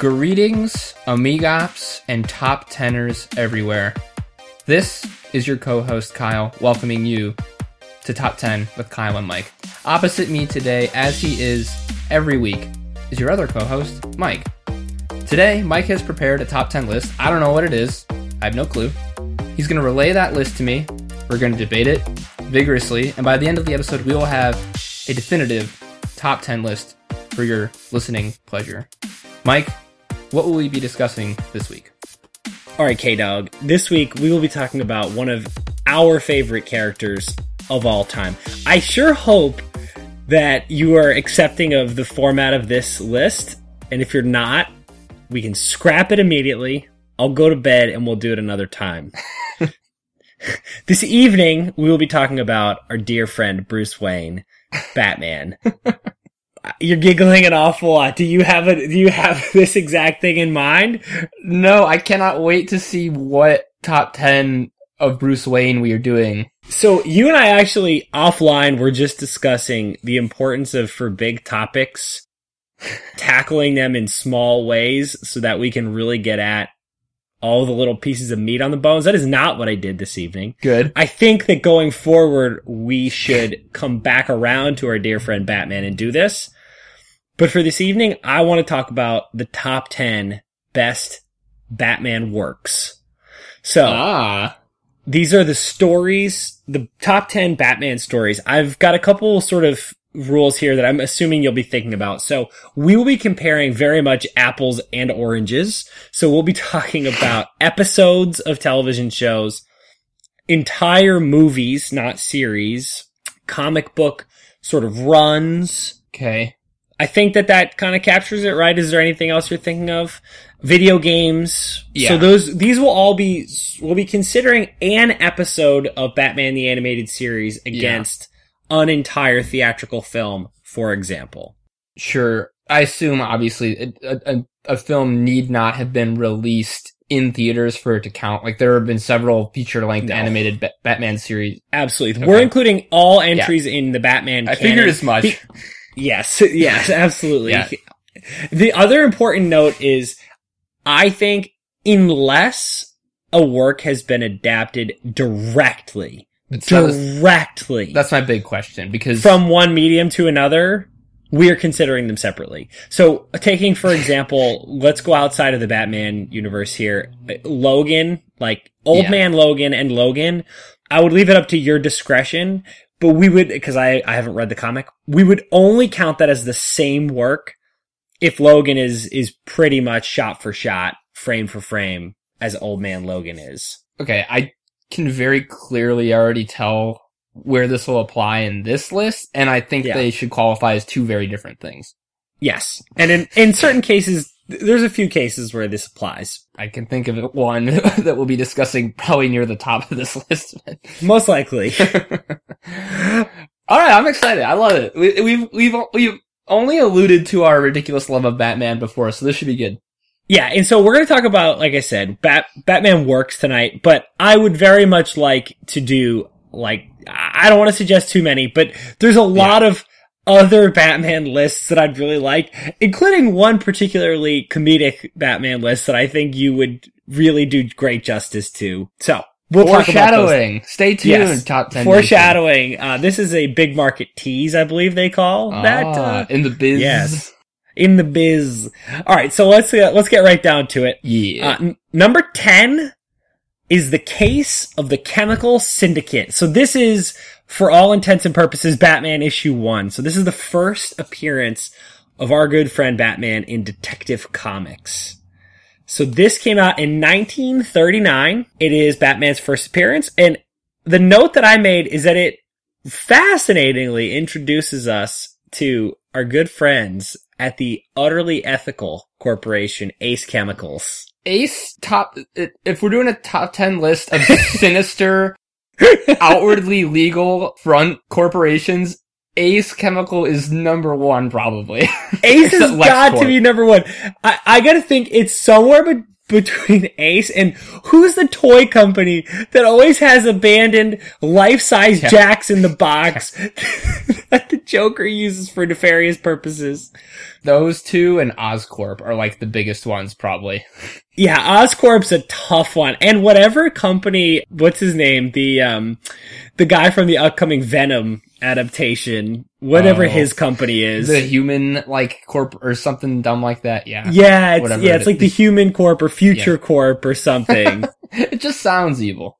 Greetings, amigops, and top teners everywhere. This is your co host Kyle, welcoming you to Top 10 with Kyle and Mike. Opposite me today, as he is every week, is your other co host, Mike. Today, Mike has prepared a top 10 list. I don't know what it is, I have no clue. He's going to relay that list to me. We're going to debate it vigorously, and by the end of the episode, we will have a definitive top 10 list for your listening pleasure. Mike, what will we be discussing this week? All right, K Dog. This week we will be talking about one of our favorite characters of all time. I sure hope that you are accepting of the format of this list. And if you're not, we can scrap it immediately. I'll go to bed and we'll do it another time. this evening, we will be talking about our dear friend Bruce Wayne, Batman. You're giggling an awful lot. Do you have a do you have this exact thing in mind? No, I cannot wait to see what top 10 of Bruce Wayne we are doing. So you and I actually offline were just discussing the importance of for big topics tackling them in small ways so that we can really get at all the little pieces of meat on the bones. That is not what I did this evening. Good. I think that going forward, we should come back around to our dear friend Batman and do this. But for this evening, I want to talk about the top 10 best Batman works. So, Ah. these are the stories, the top 10 Batman stories. I've got a couple sort of rules here that I'm assuming you'll be thinking about. So we will be comparing very much apples and oranges. So we'll be talking about episodes of television shows, entire movies, not series, comic book sort of runs. Okay. I think that that kind of captures it, right? Is there anything else you're thinking of? Video games. Yeah. So those, these will all be, we'll be considering an episode of Batman the Animated Series against an entire theatrical film, for example. Sure. I assume, obviously, a, a, a film need not have been released in theaters for it to count. Like, there have been several feature length No. animated ba- Batman series. Absolutely. Okay. We're including all entries in the Batman I canon. figured as much. The- Yes, yes, absolutely. Yeah. The other important note is, I think unless a work has been adapted directly, It's not as- that's my big question because from one medium to another, we are considering them separately. So taking, for example, let's go outside of the Batman universe here. Logan, like Old Yeah. Man Logan and Logan, I would leave it up to your discretion, but we would, cause I, I haven't read the comic, we would only count that as the same work if Logan is, is pretty much shot for shot, frame for frame as Old Man Logan is. okay, I can very clearly already tell where this will apply in this list, and I think Yeah. they should qualify as two very different things. Yes. And in, in certain cases, there's a few cases where this applies. I can think of one that we'll be discussing probably near the top of this list. Most likely. All right, I'm excited. I love it. We, we've we've we've only alluded to our ridiculous love of Batman before, so this should be good. Yeah, and so we're going to talk about, like I said, Bat- Batman works tonight, but I would very much like to do, like, I don't want to suggest too many, but there's a lot of other Batman lists that I'd really like, including one particularly comedic Batman list that I think you would really do great justice to. So, we'll talk about those. Foreshadowing. Stay tuned. Yes. Top ten. Foreshadowing. Uh, this is a big market tease, I believe they call Nation. that. Ah, Uh, in the biz. yes. In the biz. All right, so let's uh, let's get right down to it. Yeah. Uh, n- number 10 is the case of the chemical syndicate. So this is, for all intents and purposes, Batman issue one. So this is the first appearance of our good friend Batman in Detective Comics. So this came out in 1939. It is Batman's first appearance. And the note that I made is that it fascinatingly introduces us to our good friends at the utterly ethical corporation Ace Chemicals. Ace top. If we're doing a top ten list of sinister, outwardly legal front corporations, Ace Chemical is number one probably. Ace has got to be number one. I, I gotta think it's somewhere between Ace and who's the toy company that always has abandoned life-size Yeah. jacks in the box that the Joker uses for nefarious purposes. Those two and Oscorp are like the biggest ones, probably. Yeah, Oscorp's a tough one. And whatever company, what's his name? The, um, the guy from the upcoming Venom adaptation, whatever Oh. his company is. The human like corp or something dumb like that. Yeah. yeah, it's, whatever yeah, it it's like the Human Corp or Future Corp or something. It just sounds evil.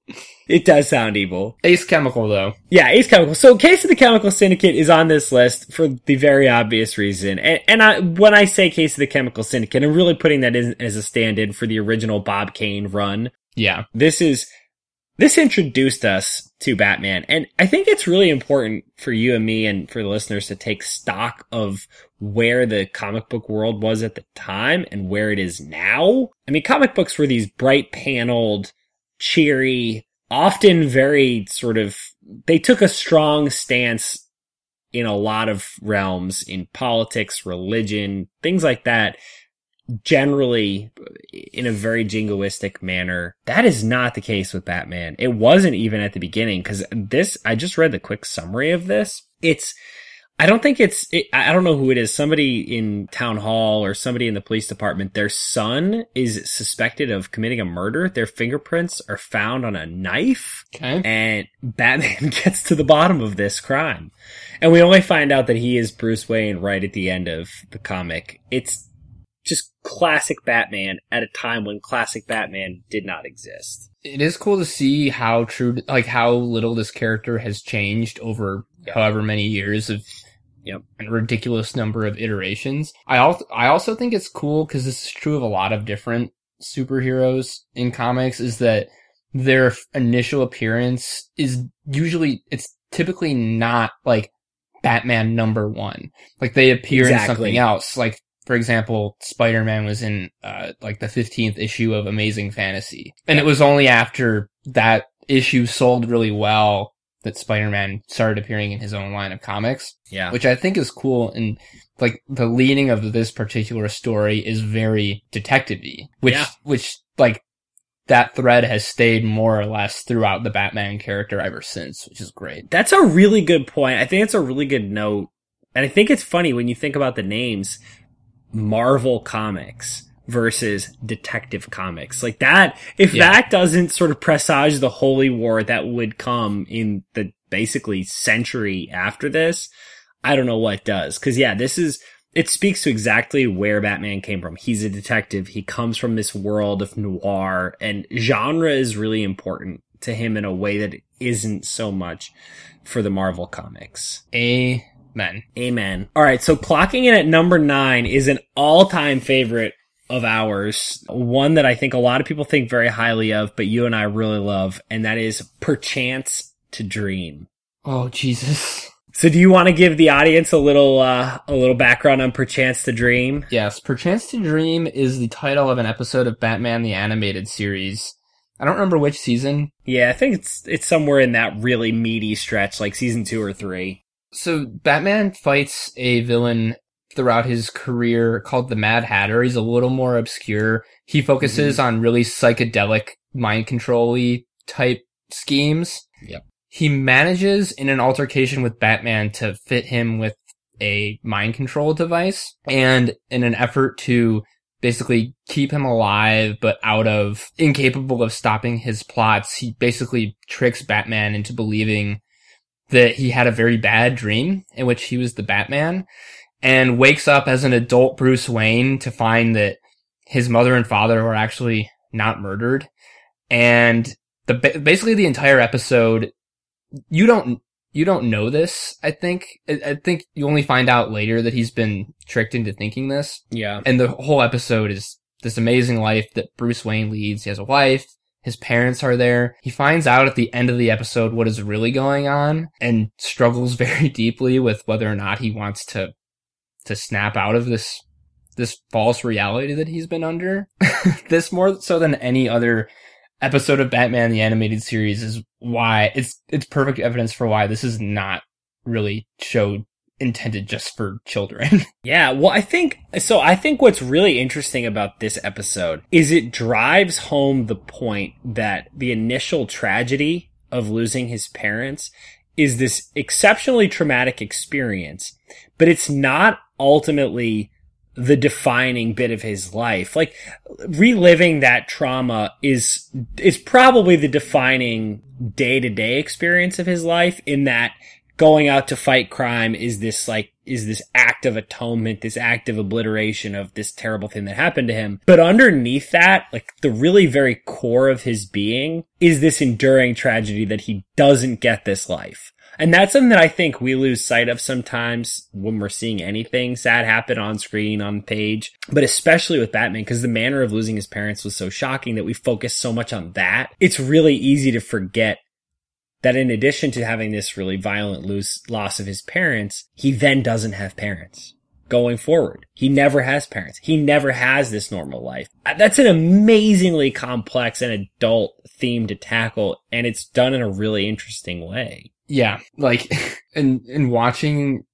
it does sound evil. Ace Chemical though. Yeah, Ace Chemical. So Case of the Chemical Syndicate is on this list for the very obvious reason. And, and I, when I say Case of the Chemical Syndicate, I'm really putting that in as a stand-in for the original Bob Kane run. Yeah. This is, this introduced us to Batman. And I think it's really important for you and me and for the listeners to take stock of where the comic book world was at the time and where it is now. I mean, comic books were these bright paneled, cheery, often very sort of, they took a strong stance in a lot of realms in politics, religion, things like that. Generally, in a very jingoistic manner. That is not the case with Batman. It wasn't even at the beginning because this, I just read the quick summary of this. It's, I don't think it's, it, I don't know who it is. Somebody in town hall or somebody in the police department, their son is suspected of committing a murder. Their fingerprints are found on a knife Okay. and Batman gets to the bottom of this crime. And we only find out that he is Bruce Wayne right at the end of the comic. It's just classic Batman at a time when classic Batman did not exist. It is cool to see how true, like how little this character has changed over Yeah. however many years of Yep. a ridiculous number of iterations. I also I also think it's cool because this is true of a lot of different superheroes in comics. Is that their initial appearance is usually it's typically not like Batman number one. Like they appear in something else. Like for example, Spider-Man was in uh, like the 15th issue of Amazing Fantasy, and it was only after that issue sold really well that Spider-Man started appearing in his own line of comics Yeah. which I think is cool. And like the leading of this particular story is very detective-y, which, Yeah. which like that thread has stayed more or less throughout the Batman character ever since, which is great. That's a really good point. I think it's a really good note. And I think it's funny when you think about the names Marvel Comics versus Detective Comics. Like that, if Yeah. that doesn't sort of presage the holy war that would come in the basically century after this, I don't know what does. Cause yeah, this is, it speaks to exactly where Batman came from. He's a detective. He comes from this world of noir and genre is really important to him in a way that isn't so much for the Marvel comics. Amen. Amen. All right. So clocking in at number nine is an all time favorite of ours. One that I think a lot of people think very highly of, but you and I really love. And that is Perchance to Dream. Oh, Jesus. So do you want to give the audience a little, uh, a little background on Perchance to Dream? Yes, Perchance to Dream is the title of an episode of Batman the Animated Series. I don't remember which season. Yeah, I think it's, it's somewhere in that really meaty stretch, like season two or three. So Batman fights a villain throughout his career called the Mad Hatter. He's a little more obscure. He focuses mm-hmm. on really psychedelic mind control type schemes. Yep. He manages in an altercation with Batman to fit him with a mind control device and in an effort to basically keep him alive but out of incapable of stopping his plots, he basically tricks Batman into believing that he had a very bad dream in which he was the Batman and wakes up as an adult Bruce Wayne to find that his mother and father were actually not murdered. And the basically the entire episode, you don't you don't know this. I think I, I think you only find out later that he's been tricked into thinking this. Yeah. And the whole episode is this amazing life that Bruce Wayne leads. He has a wife. His parents are there. He finds out at the end of the episode what is really going on and struggles very deeply with whether or not he wants to, to snap out of this, this false reality that he's been under. this more so than any other episode of Batman the animated series is why it's, it's perfect evidence for why this is not really showed intended just for children. Yeah, well, I think so. I think what's really interesting about this episode is it drives home the point that the initial tragedy of losing his parents is this exceptionally traumatic experience, but it's not ultimately the defining bit of his life. Like reliving that trauma is is probably the defining day-to-day experience of his life in that going out to fight crime is this like is this act of atonement, this act of obliteration of this terrible thing that happened to him. But underneath that, like the really very core of his being is this enduring tragedy that he doesn't get this life. And that's something that I think we lose sight of sometimes when we're seeing anything sad happen on screen, on page, but especially with Batman, because the manner of losing his parents was so shocking that we focus so much on that. It's really easy to forget that in addition to having this really violent lose, loss of his parents, he then doesn't have parents going forward. He never has parents. He never has this normal life. Uh, that's an amazingly complex and adult theme to tackle, and it's done in a really interesting way. Yeah, like in in watching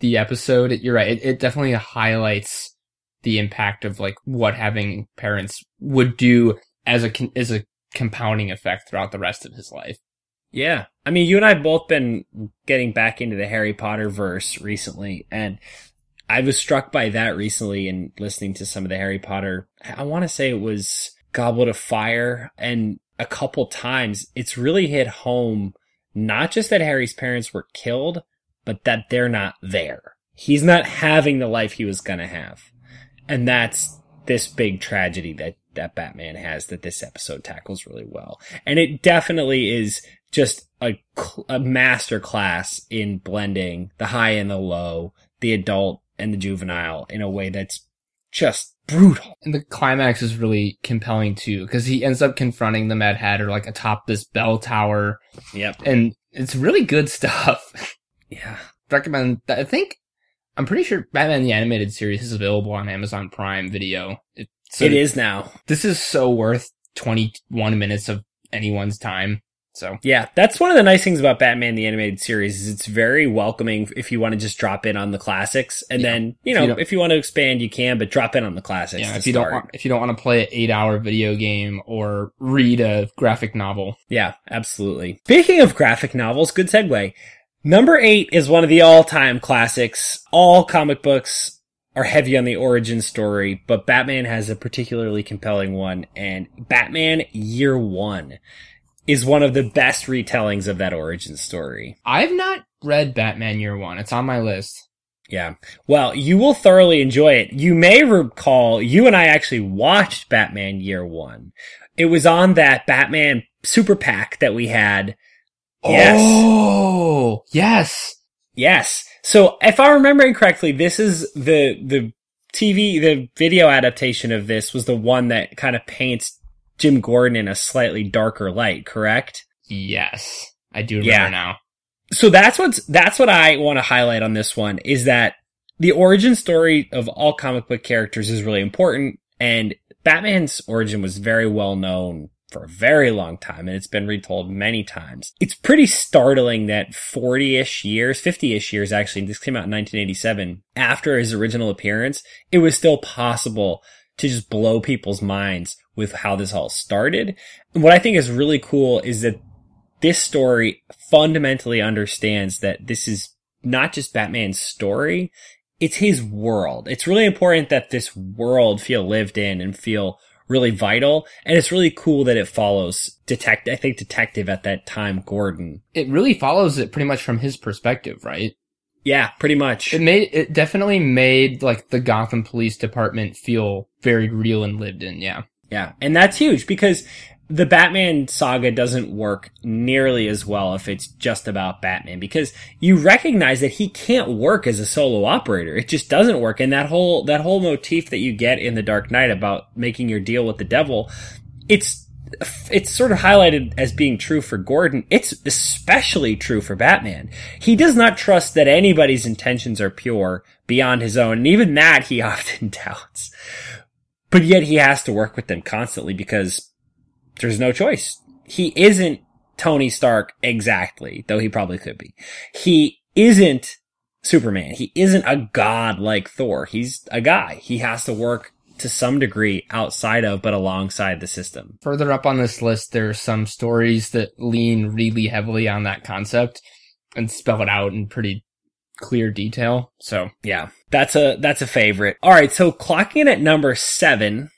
the episode, you're right. It, it definitely highlights the impact of like what having parents would do as a as a compounding effect throughout the rest of his life. Yeah. I mean, you and I have both been getting back into the Harry Potter verse recently, and I was struck by that recently in listening to some of the Harry Potter. I want to say it was Goblet of Fire, and a couple times it's really hit home not just that Harry's parents were killed, but that they're not there. He's not having the life he was gonna have. And that's this big tragedy that, that Batman has that this episode tackles really well. And it definitely is just a, a master class in blending the high and the low, the adult and the juvenile in a way that's just brutal. And the climax is really compelling too, because he ends up confronting the Mad Hatter like atop this bell tower. Yep. And it's really good stuff. yeah. Recommend that. I think, I'm pretty sure Batman the Animated Series is available on Amazon Prime Video. It, so it is now. This is so worth 21 minutes of anyone's time. So yeah, that's one of the nice things about Batman the animated series is it's very welcoming if you want to just drop in on the classics, and yeah. then you know if you, if you, want to expand you can, but drop in on the classics. Yeah, if you don't want, if you don't want to play an eight hour video game or read a graphic novel. Yeah, absolutely. Speaking of graphic novels, good segue. Number eight is one of the all time classics. All comic books are heavy on the origin story, but Batman has a particularly compelling one, and Batman Year One is one of the best retellings of that origin story. I've not read Batman Year One. It's on my list. Yeah. Well, you will thoroughly enjoy it. You may recall you and I actually watched Batman Year One. It was on that Batman Super pack that we had. Yes. Oh, yes. Yes. So if I'm remembering correctly, this is the, the TV, the video adaptation of this was the one that kind of paints Jim Gordon in a slightly darker light, correct? Yes. I do remember yeah. now. So that's what's, that's what I want to highlight on this one is that the origin story of all comic book characters is really important and Batman's origin was very well known for a very long time and it's been retold many times. It's pretty startling that 40-ish years, 50-ish years actually, this came out in 1987, after his original appearance, it was still possible to just blow people's minds with how this all started. What I think is really cool is that this story fundamentally understands that this is not just Batman's story, it's his world. It's really important that this world feel lived in and feel really vital. And it's really cool that it follows detect, I think detective at that time, Gordon. It really follows it pretty much from his perspective, right? Yeah, pretty much. It made it definitely made like the Gotham Police Department feel very real and lived in. Yeah, yeah, and that's huge because the Batman saga doesn't work nearly as well if it's just about Batman because you recognize that he can't work as a solo operator. It just doesn't work. And that whole, that whole motif that you get in The Dark Knight about making your deal with the devil, it's it's sort of highlighted as being true for Gordon. It's especially true for Batman. He does not trust that anybody's intentions are pure beyond his own. And even that he often doubts. But yet he has to work with them constantly because there's no choice. He isn't Tony Stark exactly, though he probably could be. He isn't Superman. He isn't a god like Thor. He's a guy. He has to work to some degree outside of, but alongside the system. Further up on this list, there are some stories that lean really heavily on that concept and spell it out in pretty clear detail. So yeah, that's a, that's a favorite. All right. So clocking in at number seven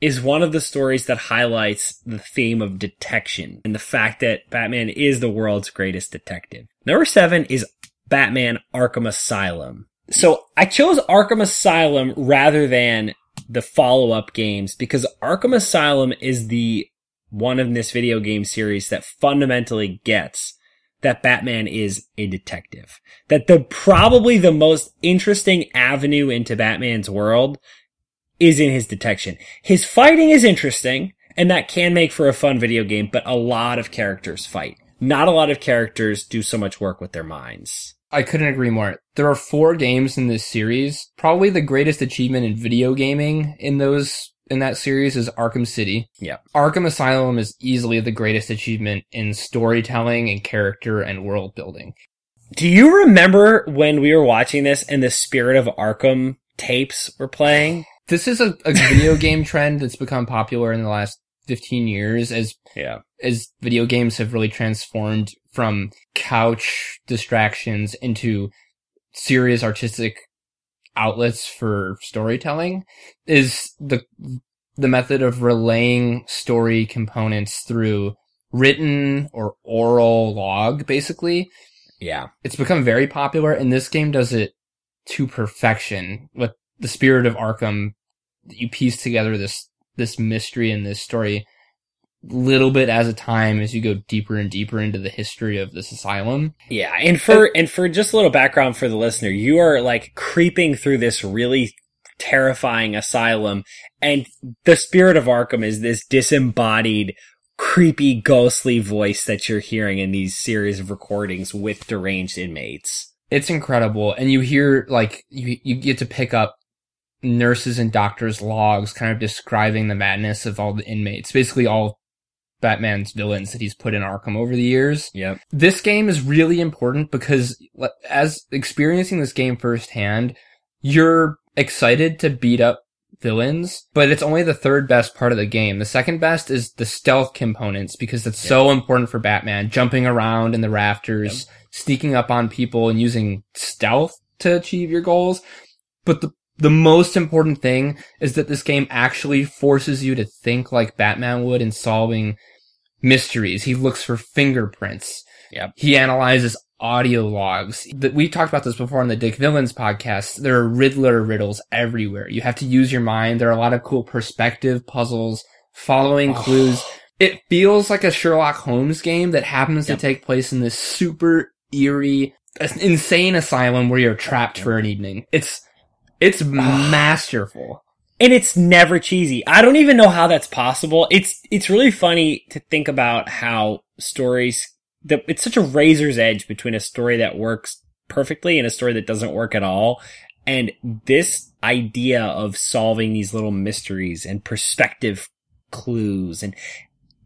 is one of the stories that highlights the theme of detection and the fact that Batman is the world's greatest detective. Number seven is Batman Arkham Asylum. So I chose Arkham Asylum rather than the follow up games because Arkham Asylum is the one in this video game series that fundamentally gets that Batman is a detective. That the probably the most interesting avenue into Batman's world is in his detection. His fighting is interesting and that can make for a fun video game, but a lot of characters fight. Not a lot of characters do so much work with their minds. I couldn't agree more. There are four games in this series. Probably the greatest achievement in video gaming in those in that series is Arkham City. Yeah. Arkham Asylum is easily the greatest achievement in storytelling and character and world building. Do you remember when we were watching this and the Spirit of Arkham tapes were playing? This is a, a video game trend that's become popular in the last 15 years as yeah as video games have really transformed from couch distractions into serious artistic outlets for storytelling is the the method of relaying story components through written or oral log basically. Yeah. It's become very popular and this game does it to perfection with the spirit of arkham you piece together this this mystery and this story little bit as a time as you go deeper and deeper into the history of this asylum. Yeah, and for and for just a little background for the listener, you are like creeping through this really terrifying asylum and the spirit of Arkham is this disembodied creepy ghostly voice that you're hearing in these series of recordings with deranged inmates. It's incredible and you hear like you you get to pick up nurses and doctors logs kind of describing the madness of all the inmates. Basically all Batman's villains that he's put in Arkham over the years. Yep. This game is really important because as experiencing this game firsthand, you're excited to beat up villains, but it's only the third best part of the game. The second best is the stealth components because it's yep. so important for Batman, jumping around in the rafters, yep. sneaking up on people and using stealth to achieve your goals. But the the most important thing is that this game actually forces you to think like Batman would in solving mysteries. He looks for fingerprints. Yep. He analyzes audio logs. That we talked about this before on the Dick Villains podcast. There are Riddler riddles everywhere. You have to use your mind. There are a lot of cool perspective puzzles, following oh. clues. It feels like a Sherlock Holmes game that happens yep. to take place in this super eerie, insane asylum where you're trapped yep. for an evening. It's it's masterful and it's never cheesy. I don't even know how that's possible. It's it's really funny to think about how stories that it's such a razor's edge between a story that works perfectly and a story that doesn't work at all. And this idea of solving these little mysteries and perspective clues and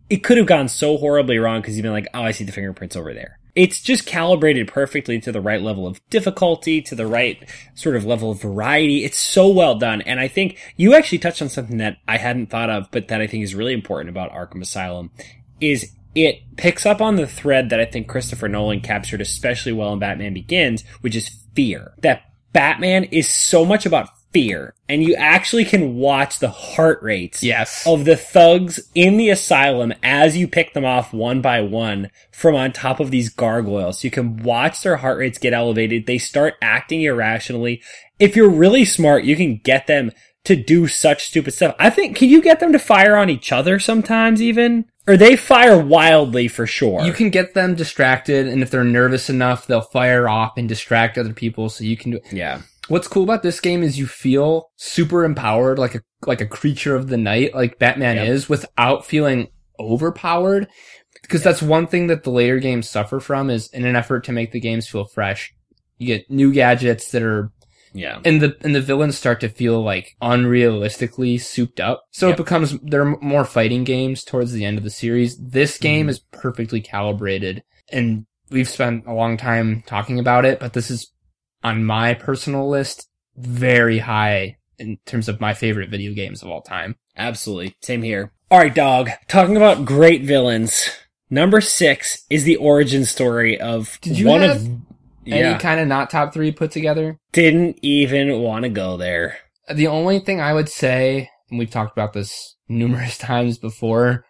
it could have gone so horribly wrong because you've been like, oh, I see the fingerprints over there it's just calibrated perfectly to the right level of difficulty, to the right sort of level of variety. It's so well done. And I think you actually touched on something that I hadn't thought of, but that I think is really important about Arkham Asylum is it picks up on the thread that I think Christopher Nolan captured especially well in Batman Begins, which is fear. That Batman is so much about fear and you actually can watch the heart rates yes. of the thugs in the asylum as you pick them off one by one from on top of these gargoyles. You can watch their heart rates get elevated. They start acting irrationally. If you're really smart, you can get them to do such stupid stuff. I think, can you get them to fire on each other sometimes even? Or they fire wildly for sure. You can get them distracted, and if they're nervous enough, they'll fire off and distract other people so you can do Yeah what's cool about this game is you feel super empowered, like a like a creature of the night, like Batman yep. is, without feeling overpowered. Because yep. that's one thing that the later games suffer from is in an effort to make the games feel fresh. You get new gadgets that are yeah. And the and the villains start to feel like unrealistically souped up. So yep. it becomes there are more fighting games towards the end of the series. This game mm. is perfectly calibrated and we've spent a long time talking about it, but this is on my personal list very high in terms of my favorite video games of all time. Absolutely. Same here. All right, dog. Talking about great villains. Number six is the origin story of Did you one have of. Any Yeah. kind of not top three put together? Didn't even want to go there. The only thing I would say, and we've talked about this numerous times before,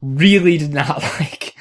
really did not like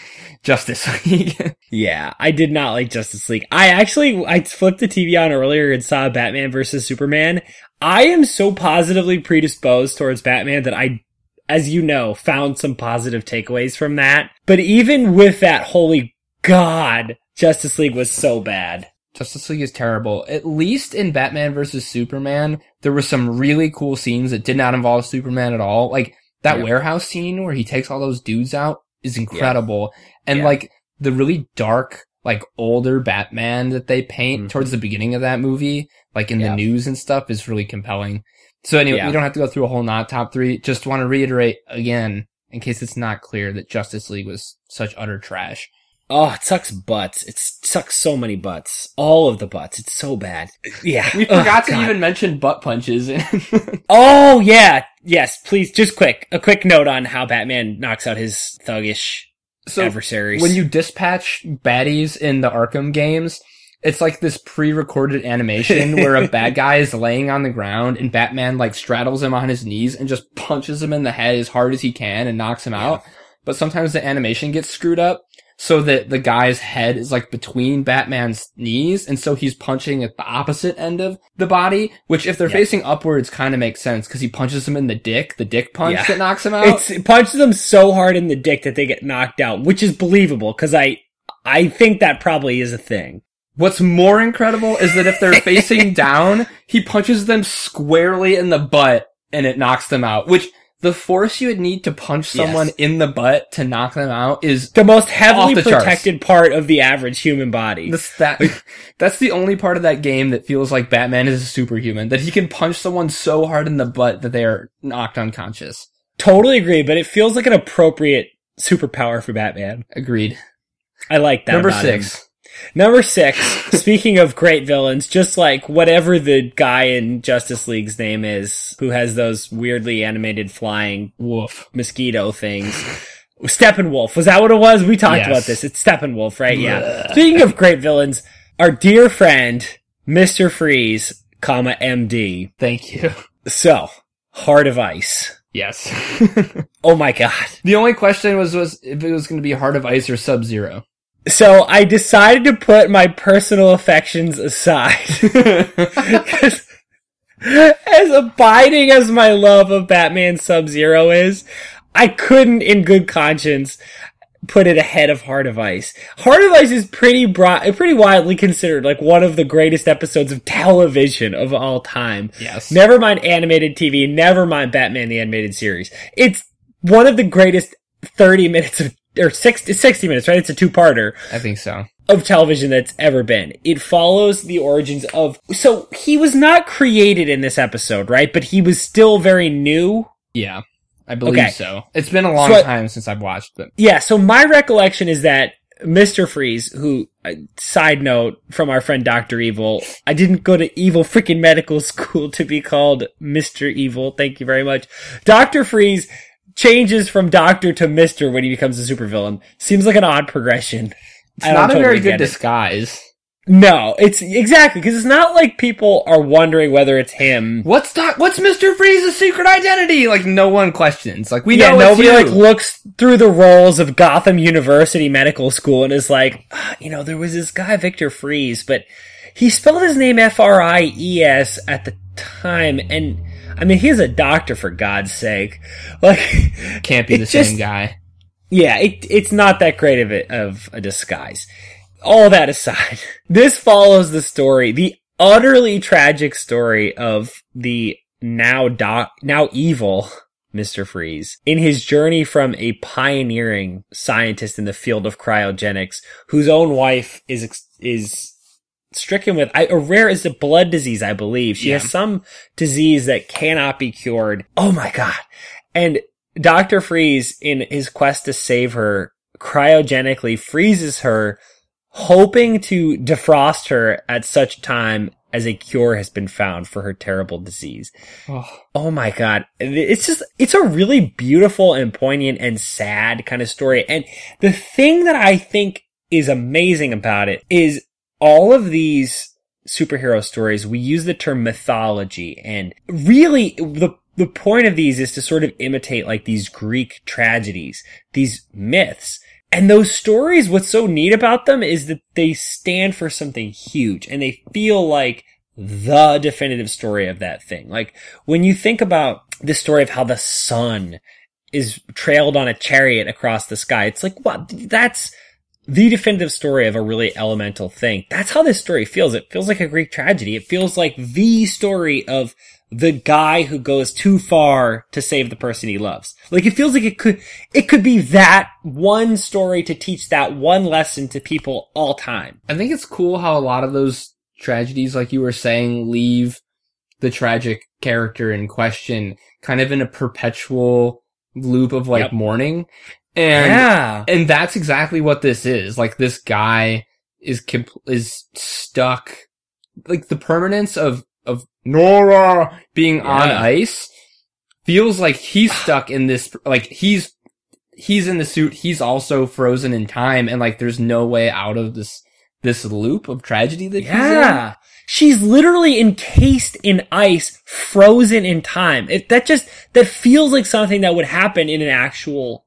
Justice League. Yeah, I did not like Justice League. I actually, I flipped the TV on earlier and saw Batman versus Superman. I am so positively predisposed towards Batman that I, as you know, found some positive takeaways from that. But even with that, holy God, Justice League was so bad. Justice League is terrible. At least in Batman versus Superman, there were some really cool scenes that did not involve Superman at all. Like that Yeah. warehouse scene where he takes all those dudes out is incredible. And Yeah. like the really dark, like older Batman that they paint Mhm. towards the beginning of that movie, like in Yeah. the news and stuff is really compelling. So anyway, Yeah. we don't have to go through a whole not top three. Just want to reiterate again, in case it's not clear that Justice League was such utter trash. Oh, it sucks butts. It sucks so many butts. All of the butts. It's so bad. Yeah. We Oh, forgot to God. even mention butt punches. Oh yeah, yes. Please, just quick, a quick note on how Batman knocks out his thuggish so adversaries. when you dispatch baddies in the Arkham games, it's like this pre-recorded animation where a bad guy is laying on the ground and Batman like straddles him on his knees and just punches him in the head as hard as he can and knocks him out. But sometimes the animation gets screwed up so that the guy's head is like between Batman's knees and so he's punching at the opposite end of the body, which if they're Yeah. facing upwards kind of makes sense because he punches him in the dick, the dick punch Yeah. that knocks him out. it's it punches them so hard in the dick that they get knocked out, which is believable because I I think that probably is a thing. What's more incredible is that if they're facing down, he punches them squarely in the butt and it knocks them out. Which the force you would need to punch someone Yes. in the butt to knock them out is The most heavily the charts. protected part of the average human body. this, that. That's the only part of that game that feels like Batman is a superhuman. That he can punch someone so hard in the butt that they are knocked unconscious. totally agree, but it feels like an appropriate superpower for Batman. Agreed. I like that. Number about him. Number six, speaking of great villains, just like whatever the guy in Justice League's name is, who has those weirdly animated flying Woof. mosquito things. Steppenwolf. Was that what it was? We talked Yes. about this. It's Steppenwolf, right? Yeah. Speaking of great villains, our dear friend, Mr. Freeze, comma, MD. Thank you. So, Heart of Ice. Yes. Oh my god. the only question was, was if it was going to be Heart of Ice or Sub-Zero. So I decided to put my personal affections aside. as abiding as my love of Batman Sub-Zero is, I couldn't in good conscience put it ahead of Heart of Ice. Heart of Ice is pretty broad, pretty widely considered like one of the greatest episodes of television of all time. yes. Never mind animated TV, never mind Batman the animated series. It's one of the greatest 30 minutes of, or 60, 60 minutes, right? It's a two-parter I think so. of television that's ever been. It follows the origins of, so he was not created in this episode, right? But he was still very new. Yeah, I believe Okay. so. It's been a long So time since I've watched it. Yeah, so my recollection is that Mr. Freeze, who, uh, side note from our friend Dr. Evil, I didn't go to evil freaking medical school to be called Mr. Evil. Thank you very much. Dr. Freeze changes from Doctor to Mr. when he becomes a supervillain. Seems like an odd progression. It's not a very good get it. disguise. No, it's exactly because it's not like people are wondering whether it's him. What's doc- What's Mister Freeze's secret identity? Like no one questions. Like we yeah, know nobody like looks through the rolls of Gotham University Medical School and is like, "Ah, you know, there was this guy Victor Freeze, but he spelled his name F R I E S at the time, and I mean, he's a doctor for God's sake. Like, Can't be the just- same guy. yeah, it, it's not that great of a, of a disguise. All that aside, this follows the story, the utterly tragic story of the now doc, now evil Mr. Freeze in his journey from a pioneering scientist in the field of cryogenics whose own wife is, is stricken with I- a rare is a blood disease, I believe. She Yeah. has some disease that cannot be cured. Oh my God. And Dr. Freeze, in his quest to save her, cryogenically freezes her hoping to defrost her at such time as a cure has been found for her terrible disease. Oh. Oh my god. It's just, it's a really beautiful and poignant and sad kind of story. And the thing that I think is amazing about it is all of these superhero stories, we use the term mythology and really the the point of these is to sort of imitate like these Greek tragedies, these myths. And those stories, what's so neat about them is that they stand for something huge and they feel like the definitive story of that thing. Like when you think about the story of how the sun is trailed on a chariot across the sky, it's like, what? That's the definitive story of a really elemental thing. That's how this story feels. It feels like a Greek tragedy. It feels like the story of the guy who goes too far to save the person he loves. Like it feels like it could, it could be that one story to teach that one lesson to people all time. I think it's cool how a lot of those tragedies, like you were saying, leave the tragic character in question kind of in a perpetual loop of like Yep. mourning. And, yeah. and that's exactly what this is. Like this guy is, comp- is stuck, like the permanence of, of Nora being on ice feels like he's stuck in this, like he's, he's in the suit. He's also frozen in time and like there's no way out of this, this loop of tragedy that he's in. Yeah. She's literally encased in ice, frozen in time. It, that just, that feels like something that would happen in an actual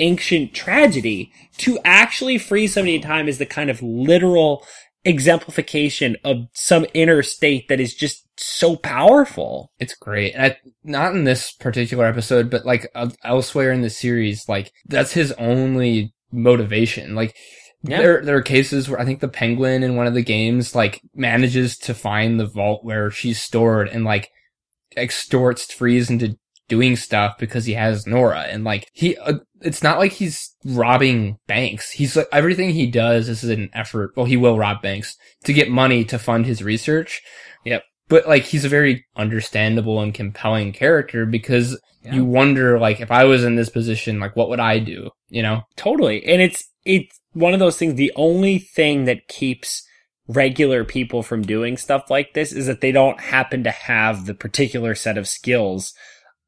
ancient tragedy. To actually freeze somebody in time is the kind of literal exemplification of some inner state that is just so powerful. It's great. I, not in this particular episode, but like uh, elsewhere in the series, like that's his only motivation. Like Yeah. there, there are cases where I think the penguin in one of the games, like manages to find the vault where she's stored and like extorts Freeze into doing stuff because he has Nora and like he, uh, it's not like he's robbing banks. He's like, everything he does is an effort. Well, he will rob banks to get money to fund his research. Yep. But like, he's a very understandable and compelling character because Yeah. you wonder, like, if I was in this position, like, what would I do? You know? Totally. And it's, it's one of those things, the only thing that keeps regular people from doing stuff like this is that they don't happen to have the particular set of skills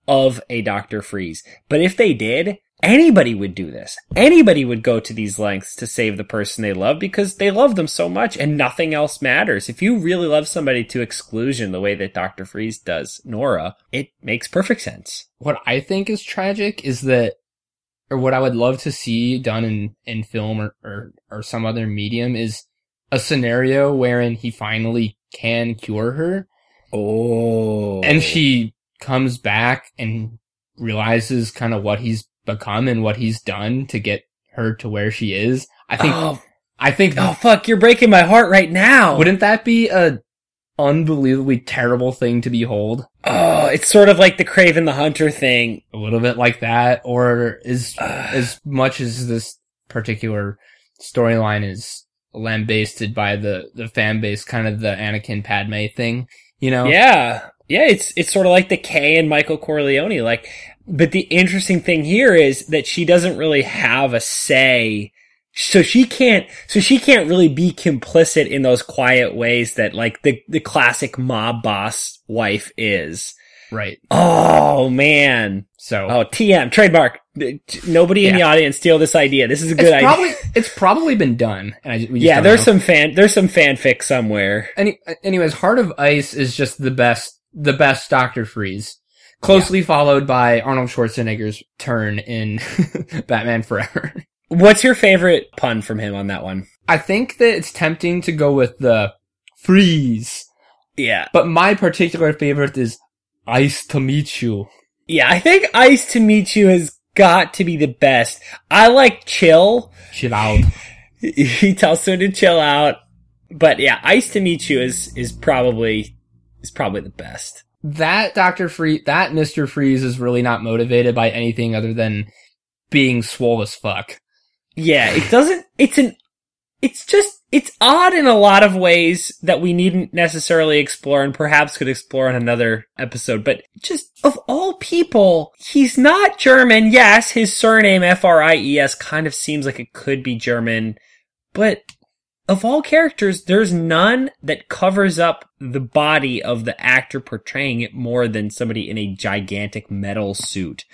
of a Dr. Freeze. But if they did, anybody would do this. Anybody would go to these lengths to save the person they love because they love them so much and nothing else matters. If you really love somebody to exclusion the way that Dr. Freeze does Nora, it makes perfect sense. What I think is tragic is that, or what I would love to see done in, in film or, or, or some other medium is a scenario wherein he finally can cure her Oh. and she comes back and realizes kind of what he's become and what he's done to get her to where she is. I think, Oh, I think, oh fuck, you're breaking my heart right now. wouldn't that be a unbelievably terrible thing to behold? Oh, it's sort of like the Kraven the Hunter thing. A little bit like that, or as, as much as this particular storyline is lambasted by the, the fan base, kind of the Anakin Padme thing, you know? Yeah. Yeah, it's it's sort of like the Kay and Michael Corleone. Like but the interesting thing here is that she doesn't really have a say. So she can't so she can't really be complicit in those quiet ways that like the the classic mob boss wife is. Right. Oh man. So. Oh, TM trademark. Nobody in Yeah. the audience steal this idea. This is a it's good idea. it's probably been done. And I, ju- we just yeah, there's know. some fan there's some fanfic somewhere. Any, anyways, Heart of Ice is just the best, the best Doctor Freeze. Closely followed by Arnold Schwarzenegger's turn in Batman Forever. What's your favorite pun from him on that one? I think that it's tempting to go with the freeze, Yeah. but my particular favorite is Ice to meet you. Yeah, I think Ice to Meet You has got to be the best. I like Chill. Chill out. He tells him to chill out. But yeah, Ice to Meet You is, is probably, is probably the best. That Doctor Freeze, that Mr. Freeze is really not motivated by anything other than being swole as fuck. Yeah, it doesn't, it's an, it's just, it's odd in a lot of ways that we needn't necessarily explore and perhaps could explore in another episode. But just of all people, he's not German. Yes, his surname F-R-I-E-S kind of seems like it could be German, but of all characters, there's none that covers up the body of the actor portraying it more than somebody in a gigantic metal suit.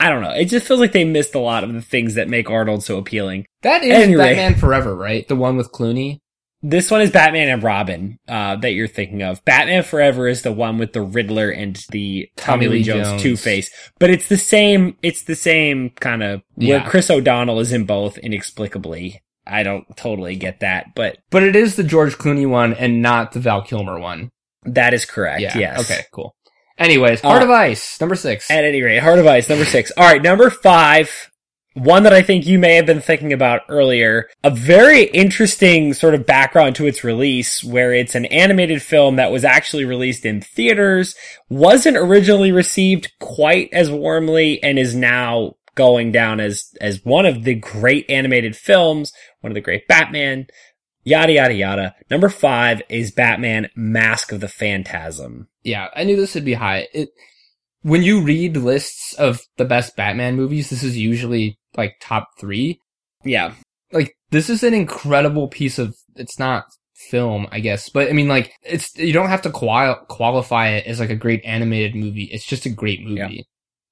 I don't know. It just feels like they missed a lot of the things that make Arnold so appealing. That is Anyway. Batman Forever, right? The one with Clooney. This one is Batman and Robin, uh, that you're thinking of. Batman Forever is the one with the Riddler and the Tommy, Lee Jones, Two Face. But it's the same, it's the same kind of, where Chris O'Donnell is in both inexplicably. I don't totally get that, but But it is the George Clooney one and not the Val Kilmer one. that is correct. Yeah. Yes. Okay, cool. Anyways, Heart Uh, of Ice, number six. At any rate, Heart of Ice, number six. All right, number five. One that I think you may have been thinking about earlier. A very interesting sort of background to its release, where it's an animated film that was actually released in theaters, wasn't originally received quite as warmly, and is now going down as, as one of the great animated films, one of the great Batman, yada yada yada. Number five is Batman Mask of the Phantasm. yeah, I knew this would be high. It, when you read lists of the best Batman movies, this is usually like top three. Yeah. Like, this is an incredible piece of, it's not film, I guess, but I mean, like, it's, you don't have to qual- qualify it as like a great animated movie. It's just a great movie. Yeah.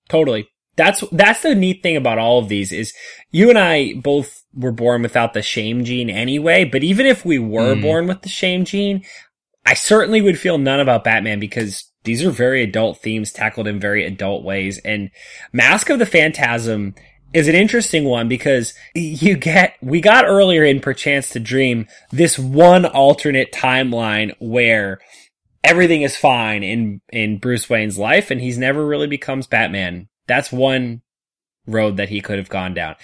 Totally. That's that's the neat thing about all of these is you and I both were born without the shame gene anyway, but even if we were Mm. born with the shame gene, I certainly would feel none about Batman because these are very adult themes tackled in very adult ways and Mask of the Phantasm is an interesting one because you get, we got earlier in Perchance to Dream this one alternate timeline where everything is fine in, in Bruce Wayne's life and he's never really becomes Batman. That's one road that he could have gone down.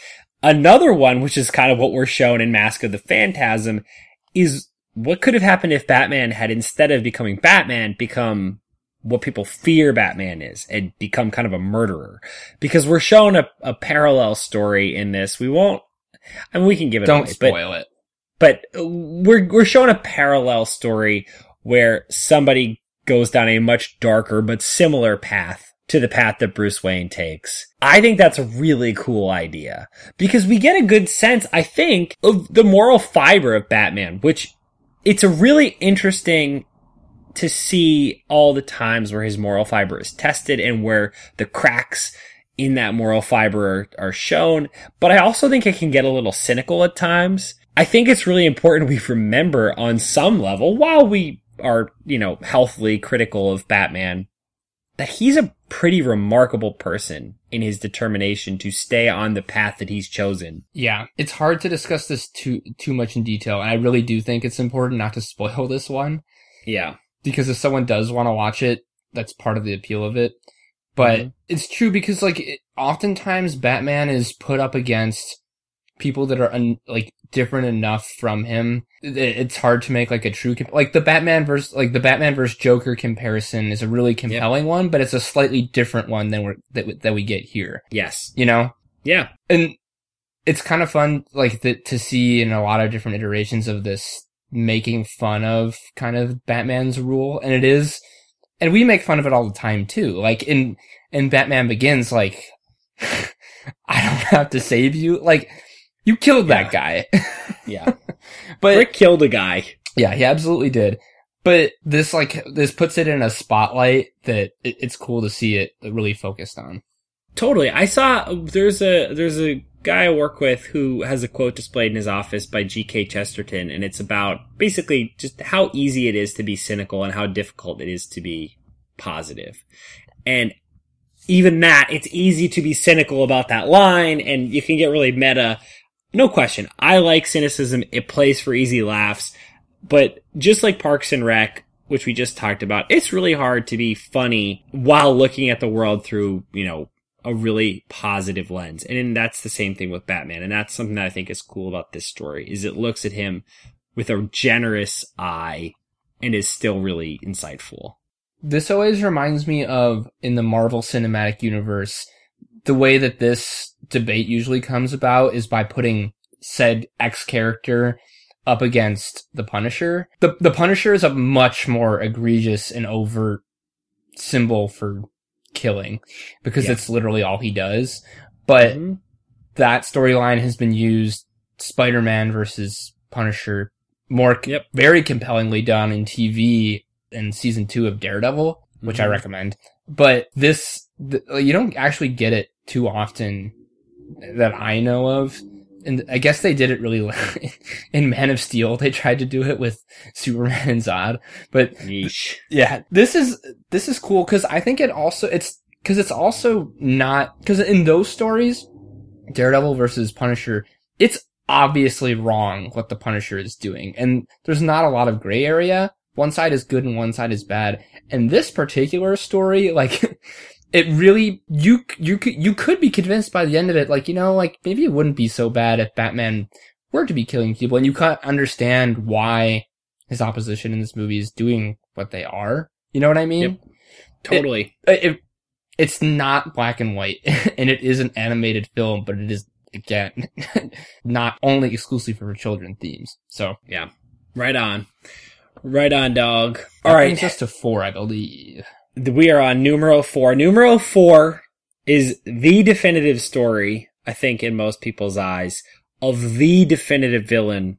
Another one, which is kind of what we're shown in Mask of the Phantasm, is what could have happened if Batman had instead of becoming Batman, become what people fear Batman is and become kind of a murderer. Because we're shown a, a parallel story in this. We won't, I mean, we can give it Don't away, but spoil it. but we're we're showing a parallel story where somebody goes down a much darker but similar path to the path that Bruce Wayne takes. I think that's a really cool idea because we get a good sense, I think, of the moral fiber of Batman, which it's a really interesting to see all the times where his moral fiber is tested and where the cracks in that moral fiber are, are shown. But I also think it can get a little cynical at times. I think it's really important we remember on some level, while we are, you know, healthily critical of Batman, that he's a pretty remarkable person in his determination to stay on the path that he's chosen. Yeah, it's hard to discuss this too too much in detail, and I really do think it's important not to spoil this one Yeah. because if someone does want to watch it, that's part of the appeal of it. But Mhm. it's true because like it, oftentimes Batman is put up against people that are un, like different enough from him. It's hard to make like a true comp- like the Batman versus like the Batman versus Joker comparison is a really compelling one, but it's a slightly different one than we're that we- that we get here. Yes. You know, Yeah. and it's kind of fun like the, to see in a lot of different iterations of this making fun of kind of Batman's rule and it is and we make fun of it all the time too like in in Batman Begins like I don't have to save you like you killed that guy Yeah. but Rick killed a guy. yeah he absolutely did but this like this puts it in a spotlight that it, it's cool to see it really focused on Totally. I saw there's a there's a guy I work with who has a quote displayed in his office by G.K. Chesterton, and it's about basically just how easy it is to be cynical and how difficult it is to be positive. And even that, it's easy to be cynical about that line, and you can get really meta. No question. I like cynicism. It plays for easy laughs. But just like Parks and Rec, which we just talked about, it's really hard to be funny while looking at the world through, you know, a really positive lens. And that's the same thing with Batman. And that's something that I think is cool about this story is it looks at him with a generous eye and is still really insightful. This always reminds me of in the Marvel Cinematic Universe, the way that this debate usually comes about is by putting said X character up against the Punisher. The the Punisher is a much more egregious and overt symbol for killing because Yeah. it's literally all he does. But Mhm. that storyline has been used Spider-Man versus Punisher more Yep. very compellingly done in TV in season two of Daredevil, which I Mhm. recommend. But this, th- you don't actually get it too often that I know of. And I guess they did it really in Man of Steel. They tried to do it with Superman and Zod, but Yeesh. yeah, this is this is cool because I think it also it's because it's also not because in those stories, Daredevil versus Punisher, it's obviously wrong what the Punisher is doing, and there's not a lot of gray area. One side is good and one side is bad. And this particular story, like, it really you you could you could be convinced by the end of it, like you know, like maybe it wouldn't be so bad if Batman were to be killing people, and you can't understand why his opposition in this movie is doing what they are. You know what I mean? Yep. Totally. It, it- it's not black and white, and it is an animated film, but it is again not only exclusively for children themes. So yeah, Right on. Right on, dog. that All right. brings us to four, I believe. We are on numero four. Numero four is the definitive story, I think, in most people's eyes, of the definitive villain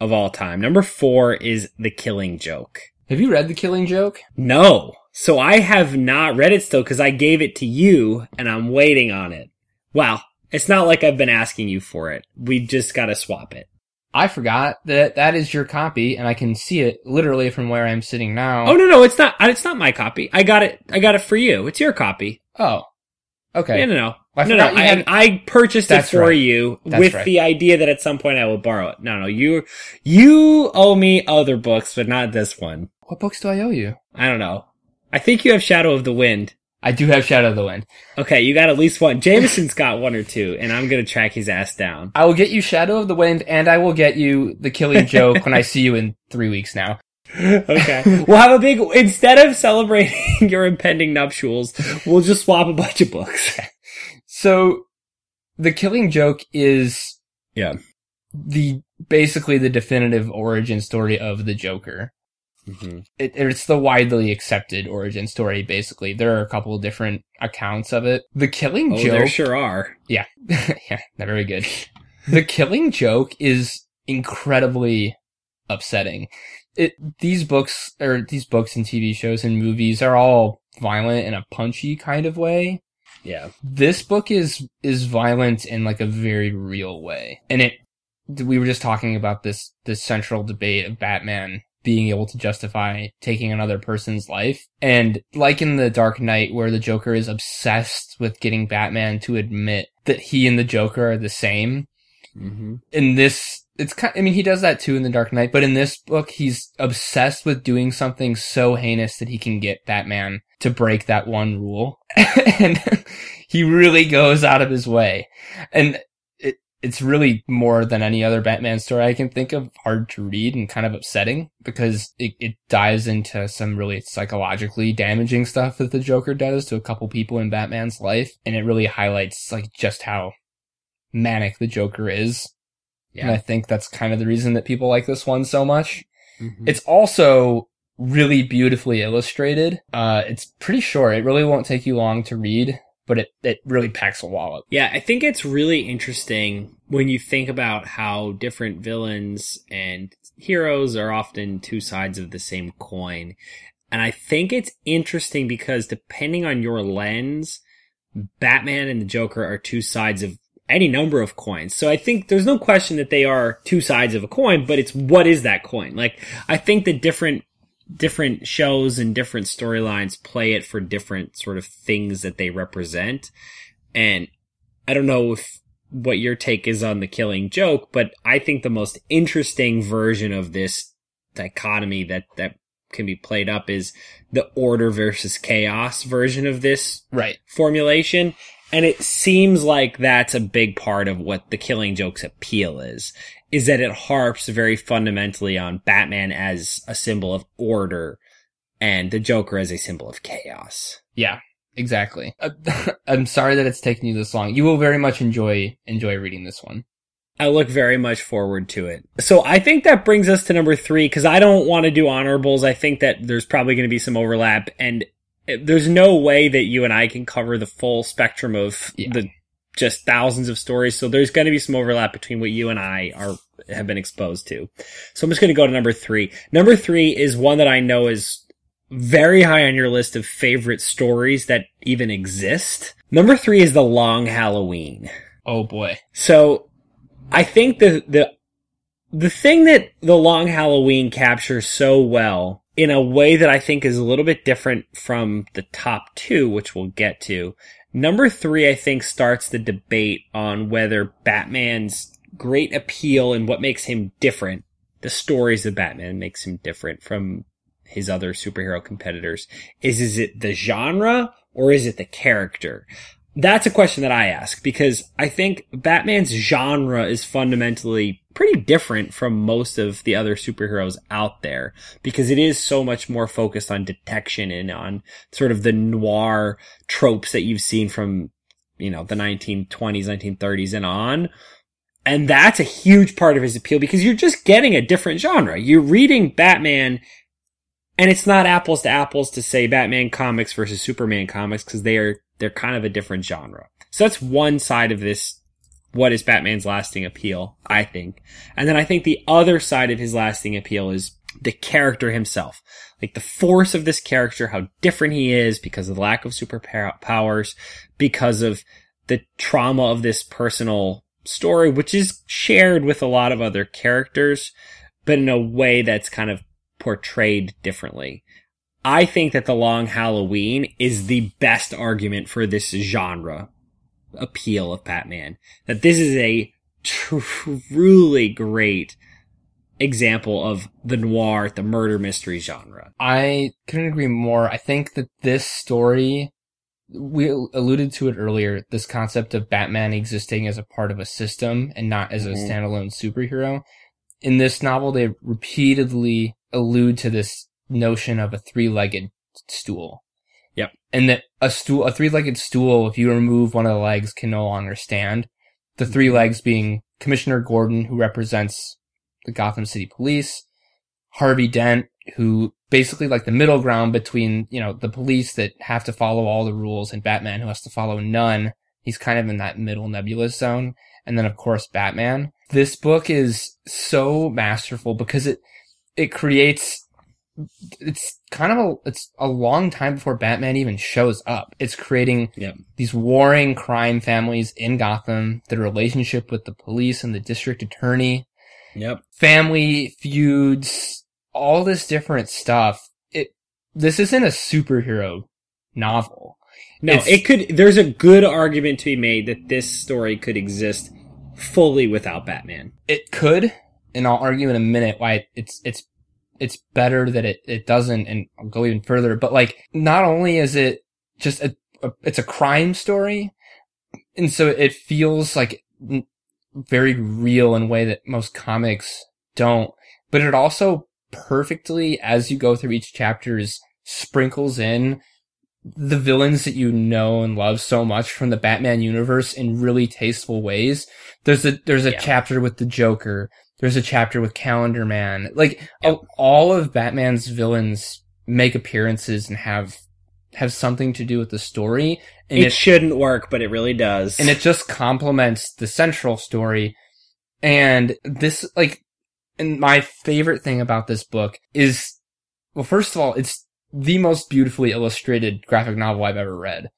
of all time. Number four is The Killing Joke. Have you read The Killing Joke? No. So I have not read it still because I gave it to you and I'm waiting on it. Well, it's not like I've been asking you for it. We just gotta swap it. I forgot that that is your copy, and I can see it literally from where I'm sitting now. Oh no, no, it's not. It's not my copy. I got it. I got it for you. It's your copy. Oh. Okay. Yeah, no, no. I no, no. I, had- I purchased it for right. you That's with right. the idea that at some point I will borrow it. No, no. You, you owe me other books, but not this one. What books do I owe you? I don't know. I think you have Shadow of the Wind. I do have Shadow of the Wind. Okay, you got at least one. Jameson's got one or two, and I'm gonna track his ass down. I will get you Shadow of the Wind, and I will get you The Killing Joke when I see you in three weeks now. Okay. we'll have a big, instead of celebrating your impending nuptials, we'll just swap a bunch of books. So, The Killing Joke is Yeah. the basically the definitive origin story of the Joker. Mm-hmm. It, it's the widely accepted origin story. Basically, there are a couple of different accounts of it. The Killing Oh, Joke, there sure are. yeah, yeah, not very good. the Killing Joke is incredibly upsetting. It these books or these books and TV shows and movies are all violent in a punchy kind of way Yeah. this book is is violent in like a very real way and it we were just talking about this this central debate of batman being able to justify taking another person's life and like in the dark knight where the joker is obsessed with getting batman to admit that he and the joker are the same Mm-hmm. in this it's kind I mean he does that too in the Dark Knight, but in this book he's obsessed with doing something so heinous that he can get Batman to break that one rule. and he really goes out of his way. And it's really more than any other Batman story I can think of hard to read and kind of upsetting because it, it dives into some really psychologically damaging stuff that the Joker does to a couple people in Batman's life and it really highlights like just how manic the Joker is. And I think that's kind of the reason that people like this one so much. Mhm. It's also really beautifully illustrated. Uh, it's pretty short. It really won't take you long to read, but it, it really packs a wallop. Yeah, I think it's really interesting when you think about how different villains and heroes are often two sides of the same coin. And I think it's interesting because depending on your lens, Batman and the Joker are two sides of any number of coins. So I think there's no question that they are two sides of a coin, but it's what is that coin? Like, I think the different different shows and different storylines play it for different sort of things that they represent. And I don't know if what your take is on the killing joke, but I think the most interesting version of this dichotomy that, that can be played up is the order versus chaos version of this Right. formulation. And it seems like that's a big part of what the killing joke's appeal is, is that it harps very fundamentally on Batman as a symbol of order and the Joker as a symbol of chaos. Yeah, exactly. Uh, I'm sorry that it's taken you this long. You will very much enjoy, enjoy reading this one. I look very much forward to it. So I think that brings us to number three because I don't want to do honorables. I think that there's probably going to be some overlap and there's no way that you and I can cover the full spectrum of Yeah. the just thousands of stories. So there's going to be some overlap between what you and I are have been exposed to. So I'm just going to go to number three. Number three is one that I know is very high on your list of favorite stories that even exist. Number three is The Long Halloween. Oh boy. So I think the, the, the thing that The Long Halloween captures so well in a way that I think is a little bit different from the top two, which we'll get to. Number three, I think starts the debate on whether Batman's great appeal and what makes him different, the stories of Batman makes him different from his other superhero competitors. Is, is it the genre or is it the character? That's a question that I ask because I think Batman's genre is fundamentally pretty different from most of the other superheroes out there because it is so much more focused on detection and on sort of the noir tropes that you've seen from, you know, the 1920s, 1930s and on. And that's a huge part of his appeal because you're just getting a different genre. You're reading Batman and it's not apples to apples to say Batman comics versus Superman comics because they are, they're kind of a different genre. So that's one side of this. What is Batman's lasting appeal? I think. And then I think the other side of his lasting appeal is the character himself. Like the force of this character, how different he is because of the lack of superpowers, because of the trauma of this personal story, which is shared with a lot of other characters, but in a way that's kind of portrayed differently. I think that The Long Halloween is the best argument for this genre appeal of Batman. That this is a truly great example of the noir, the murder mystery genre. I couldn't agree more. I think that this story we alluded to it earlier, this concept of Batman existing as a part of a system and not as a mm-hmm. standalone superhero. In this novel, they repeatedly allude to this notion of a three-legged stool. Yep. And that a stool, a three-legged stool, if you remove one of the legs, can no longer stand. The three mm-hmm. legs being Commissioner Gordon, who represents the Gotham City Police, Harvey Dent, who basically like the middle ground between, you know, the police that have to follow all the rules and Batman who has to follow none. He's kind of in that middle nebulous zone. And then of course Batman. This book is so masterful because it, it creates, it's kind of a, it's a long time before Batman even shows up. It's creating yep. these warring crime families in Gotham, the relationship with the police and the district attorney. Yep. Family feuds, all this different stuff. It this isn't a superhero novel. No, it's, it could. There's a good argument to be made that this story could exist fully without Batman. It could, and I'll argue in a minute why it's it's it's better that it it doesn't, and I'll go even further. But like, not only is it just a, a it's a crime story, and so it feels like very real in a way that most comics don't. But it also perfectly as you go through each chapters sprinkles in the villains that you know and love so much from the Batman universe in really tasteful ways. There's a there's a yeah. chapter with the Joker. There's a chapter with Calendar Man. Like yep. all of Batman's villains make appearances and have have something to do with the story. And it, it shouldn't work, but it really does. And it just complements the central story. And this like and my favorite thing about this book is, well, first of all, it's the most beautifully illustrated graphic novel I've ever read.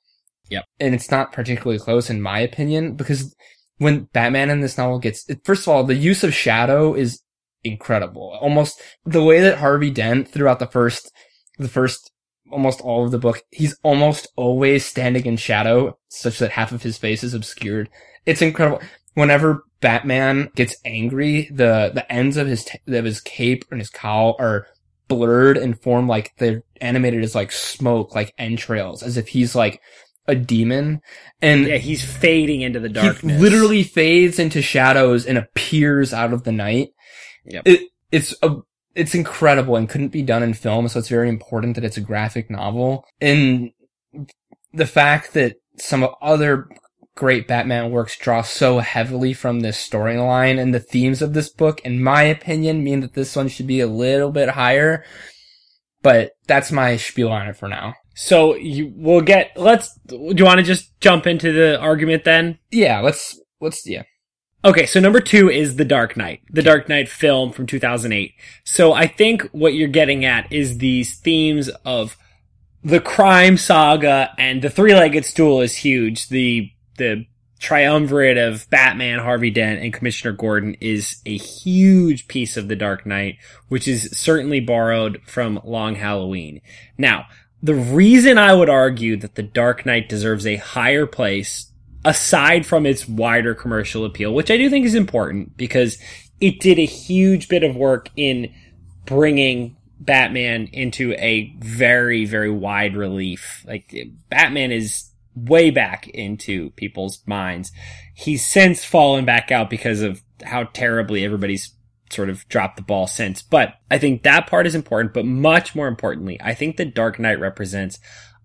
Yep. And it's not particularly close in my opinion because when Batman in this novel gets, first of all, the use of shadow is incredible. Almost the way that Harvey Dent throughout the first, the first almost all of the book, he's almost always standing in shadow such that half of his face is obscured. It's incredible. Whenever Batman gets angry, the the ends of his t- of his cape and his cowl are blurred and form like they're animated as like smoke, like entrails, as if he's like a demon. And yeah, he's fading into the darkness. He literally fades into shadows and appears out of the night. Yep. It, it's a, it's incredible and couldn't be done in film. So it's very important that it's a graphic novel. And the fact that some other great Batman works draw so heavily from this storyline and the themes of this book, in my opinion, mean that this one should be a little bit higher. But that's my spiel on it for now. So you we'll get let's do you want to just jump into the argument then? Yeah, let's let's yeah. Okay, so number 2 is The Dark Knight. The Dark Knight film from 2008. So I think what you're getting at is these themes of the crime saga and the three-legged stool is huge. The the triumvirate of Batman, Harvey Dent, and Commissioner Gordon is a huge piece of The Dark Knight, which is certainly borrowed from Long Halloween. Now, the reason I would argue that The Dark Knight deserves a higher place, aside from its wider commercial appeal, which I do think is important because it did a huge bit of work in bringing Batman into a very, very wide relief. Like, Batman is way back into people's minds. He's since fallen back out because of how terribly everybody's sort of dropped the ball since. But I think that part is important, but much more importantly, I think the Dark Knight represents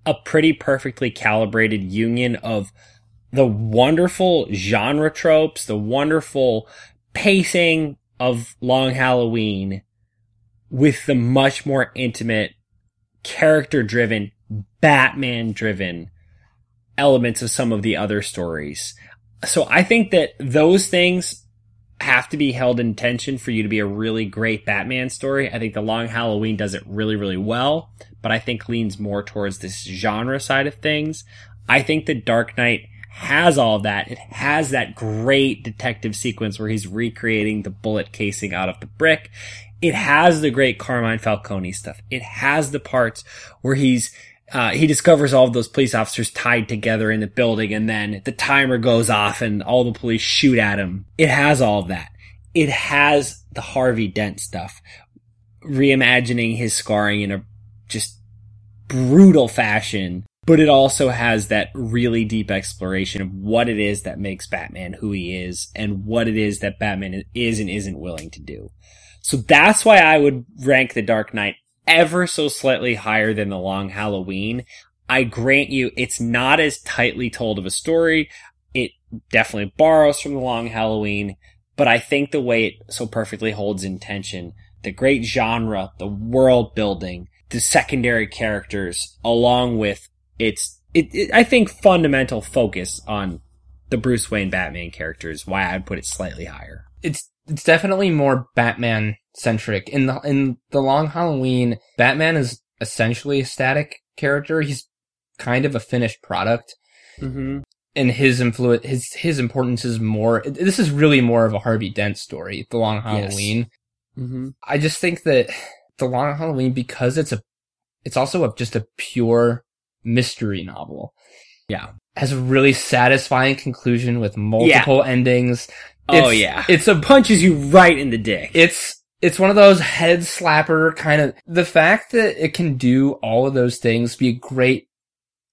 a pretty perfectly calibrated union of the wonderful genre tropes, the wonderful pacing of Long Halloween with the much more intimate, character driven, Batman driven elements of some of the other stories. So I think that those things have to be held in tension for you to be a really great Batman story. I think The Long Halloween does it really, really well, but I think leans more towards this genre side of things. I think The Dark Knight has all that. It has that great detective sequence where he's recreating the bullet casing out of the brick. It has the great Carmine Falcone stuff. It has the parts where he's uh, he discovers all of those police officers tied together in the building and then the timer goes off and all the police shoot at him. It has all of that. It has the Harvey Dent stuff, reimagining his scarring in a just brutal fashion, but it also has that really deep exploration of what it is that makes Batman who he is and what it is that Batman is and isn't willing to do. So that's why I would rank The Dark Knight ever so slightly higher than the long Halloween. I grant you, it's not as tightly told of a story. It definitely borrows from the long Halloween, but I think the way it so perfectly holds intention, the great genre, the world building, the secondary characters, along with its, it, it, I think fundamental focus on the Bruce Wayne Batman characters, why I'd put it slightly higher. It's, it's definitely more Batman centric. In the in the Long Halloween, Batman is essentially a static character. He's kind of a finished product. Mm-hmm. And his influence, his his importance is more. This is really more of a Harvey Dent story. The Long Halloween. Yes. Mm-hmm. I just think that the Long Halloween, because it's a, it's also a, just a pure mystery novel. Yeah, has a really satisfying conclusion with multiple yeah. endings. Oh yeah, it's a punches you right in the dick. It's it's one of those head slapper kind of, the fact that it can do all of those things, be a great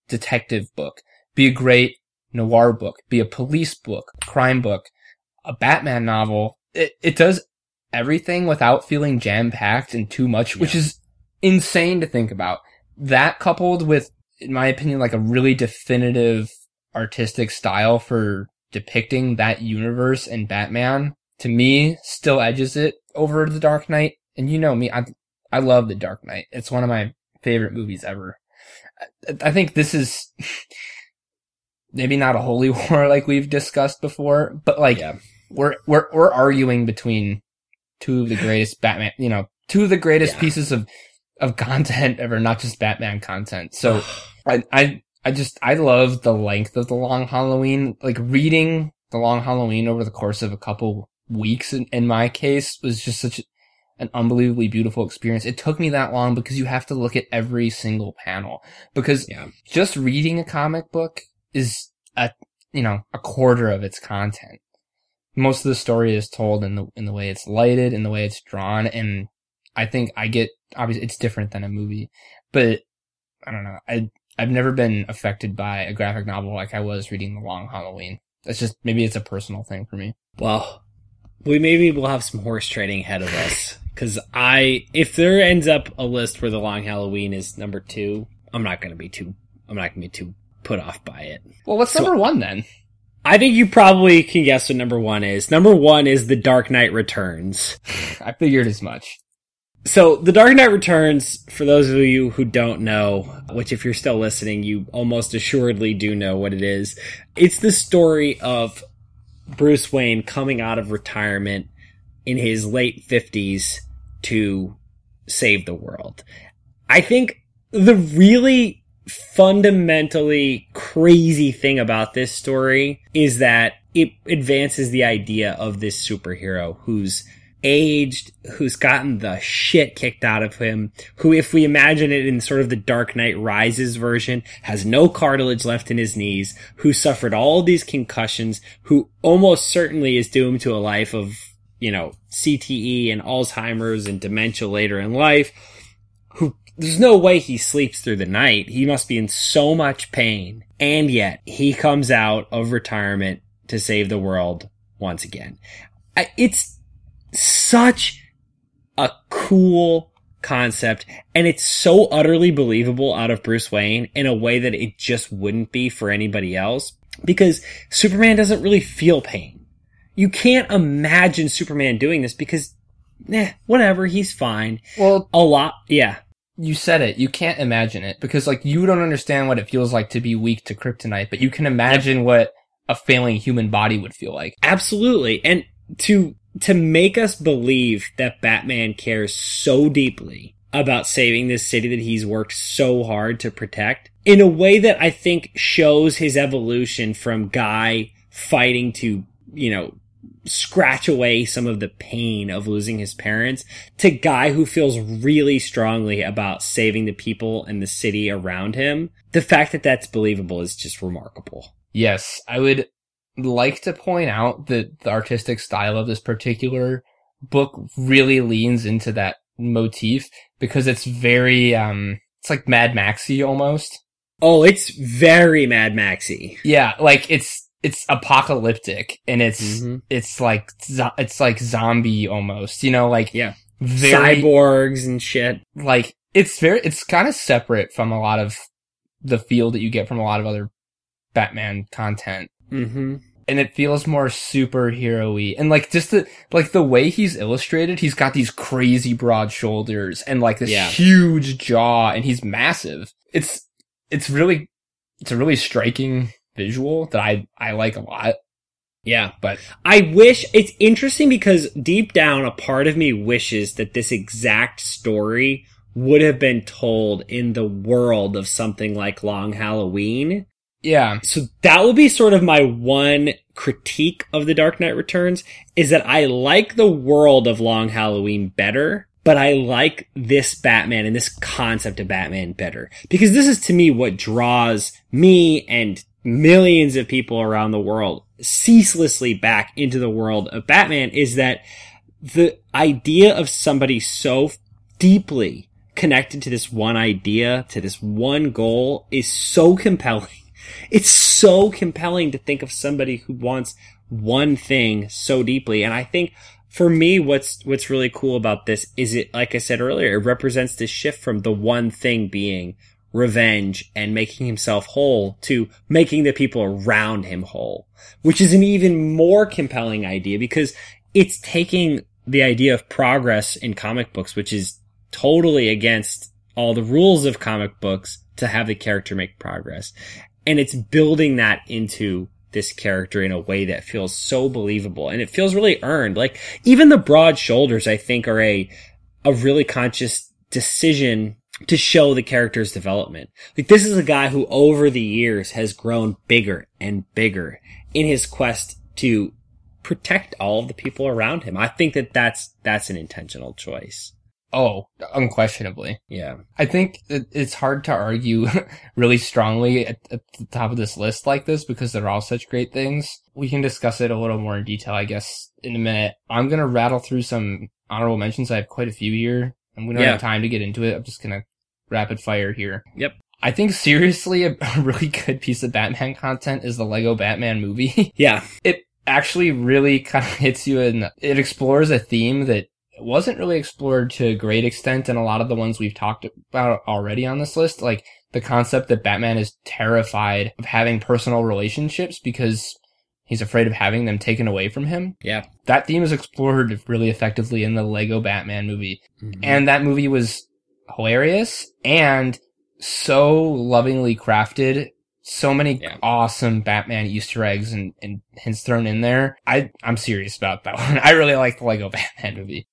detective book, be a great noir book, be a police book, crime book, a Batman novel, it, it does everything without feeling jam packed and too much, yeah. which is insane to think about. That coupled with, in my opinion, like a really definitive artistic style for depicting that universe and Batman to me still edges it over The Dark Knight. And you know me, I I love The Dark Knight. It's one of my favorite movies ever. I, I think this is maybe not a holy war like we've discussed before, but like yeah. we're we're we're arguing between two of the greatest Batman, you know, two of the greatest yeah. pieces of of content ever, not just Batman content. So I I I just I love the length of the long Halloween. Like reading the long Halloween over the course of a couple weeks in, in my case was just such an unbelievably beautiful experience. It took me that long because you have to look at every single panel because yeah. just reading a comic book is a, you know, a quarter of its content. Most of the story is told in the, in the way it's lighted, in the way it's drawn. And I think I get, obviously it's different than a movie, but I don't know. I, I've never been affected by a graphic novel like I was reading The Long Halloween. That's just, maybe it's a personal thing for me. Well, we maybe will have some horse trading ahead of us because I, if there ends up a list where the Long Halloween is number two, I'm not going to be too, I'm not going to be too put off by it. Well, what's so, number one then? I think you probably can guess what number one is. Number one is The Dark Knight Returns. I figured as much. So, The Dark Knight Returns, for those of you who don't know, which if you're still listening, you almost assuredly do know what it is. It's the story of Bruce Wayne coming out of retirement in his late 50s to save the world. I think the really fundamentally crazy thing about this story is that it advances the idea of this superhero who's aged, who's gotten the shit kicked out of him, who, if we imagine it in sort of the Dark Knight Rises version, has no cartilage left in his knees, who suffered all these concussions, who almost certainly is doomed to a life of, you know, CTE and Alzheimer's and dementia later in life, who there's no way he sleeps through the night. He must be in so much pain. And yet he comes out of retirement to save the world once again. It's such a cool concept and it's so utterly believable out of Bruce Wayne in a way that it just wouldn't be for anybody else because Superman doesn't really feel pain. You can't imagine Superman doing this because eh, whatever, he's fine. Well, a lot, yeah. You said it. You can't imagine it because like you don't understand what it feels like to be weak to kryptonite, but you can imagine what a failing human body would feel like. Absolutely. And to to make us believe that Batman cares so deeply about saving this city that he's worked so hard to protect in a way that I think shows his evolution from guy fighting to, you know, scratch away some of the pain of losing his parents to guy who feels really strongly about saving the people and the city around him. The fact that that's believable is just remarkable. Yes, I would like to point out that the artistic style of this particular book really leans into that motif because it's very um it's like Mad Maxy almost. Oh, it's very Mad Maxy. Yeah, like it's it's apocalyptic and it's mm-hmm. it's like it's like zombie almost, you know, like yeah, very, cyborgs and shit. Like it's very it's kind of separate from a lot of the feel that you get from a lot of other Batman content. Mm-hmm. And it feels more superhero-y. And like just the, like the way he's illustrated, he's got these crazy broad shoulders and like this yeah. huge jaw and he's massive. It's, it's really, it's a really striking visual that I, I like a lot. Yeah, but I wish it's interesting because deep down, a part of me wishes that this exact story would have been told in the world of something like Long Halloween yeah. So that will be sort of my one critique of The Dark Knight Returns is that I like the world of Long Halloween better, but I like this Batman and this concept of Batman better. Because this is to me what draws me and millions of people around the world ceaselessly back into the world of Batman is that the idea of somebody so deeply connected to this one idea, to this one goal is so compelling it's so compelling to think of somebody who wants one thing so deeply. And I think for me, what's, what's really cool about this is it, like I said earlier, it represents this shift from the one thing being revenge and making himself whole to making the people around him whole, which is an even more compelling idea because it's taking the idea of progress in comic books, which is totally against all the rules of comic books to have the character make progress and it's building that into this character in a way that feels so believable and it feels really earned. Like even the broad shoulders, I think are a, a really conscious decision to show the character's development. Like this is a guy who over the years has grown bigger and bigger in his quest to protect all of the people around him. I think that that's, that's an intentional choice. Oh, unquestionably. Yeah. I think it's hard to argue really strongly at, at, the top of this list like this because they're all such great things. We can discuss it a little more in detail, I guess, in a minute. I'm going to rattle through some honorable mentions. I have quite a few here. And we don't yeah. have time to get into it. I'm just going to rapid fire here. Yep. I think seriously, a really good piece of Batman content is the Lego Batman movie. yeah. It actually really kind of hits you and it explores a theme that wasn't really explored to a great extent in a lot of the ones we've talked about already on this list. Like the concept that Batman is terrified of having personal relationships because he's afraid of having them taken away from him. Yeah. That theme is explored really effectively in the Lego Batman movie. Mm-hmm. And that movie was hilarious and so lovingly crafted. So many Yeah. awesome Batman Easter eggs and, and hints thrown in there. I, I'm serious about that one. I really like the Lego Batman movie.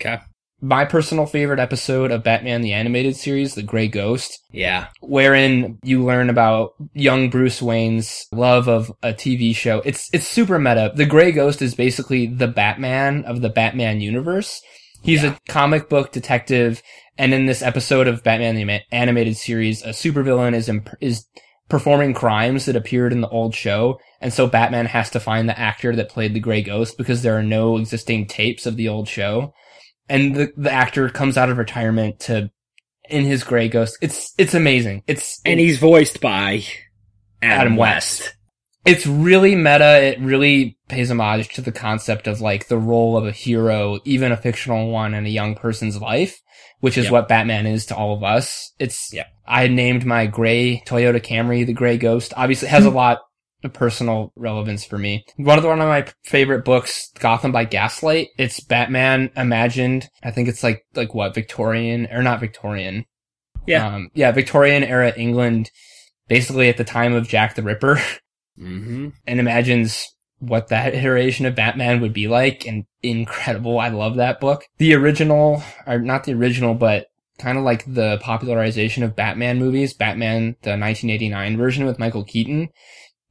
Okay. My personal favorite episode of Batman the Animated Series, The Grey Ghost, Yeah. wherein you learn about young Bruce Wayne's love of a TV show. It's it's super meta. The Grey Ghost is basically the Batman of the Batman universe. He's Yeah. a comic book detective, and in this episode of Batman the Animated Series, a supervillain is imp- is performing crimes that appeared in the old show, and so Batman has to find the actor that played the Grey Ghost because there are no existing tapes of the old show. And the the actor comes out of retirement to in his Grey Ghost. It's it's amazing. It's And he's voiced by Adam, Adam West. West. it's really meta. It really pays homage to the concept of like the role of a hero, even a fictional one in a young person's life, which is Yep. what Batman is to all of us. It's, Yep. I named my gray Toyota Camry the gray ghost. Obviously it has a lot of personal relevance for me. One of the, one of my favorite books, Gotham by Gaslight. It's Batman imagined. I think it's like, like what, Victorian or not Victorian. Yeah. Um, yeah, Victorian era England, basically at the time of Jack the Ripper. Mm-hmm. and imagines what that iteration of Batman would be like and incredible. I love that book. The original, or not the original, but kind of like the popularization of Batman movies, Batman, the 1989 version with Michael Keaton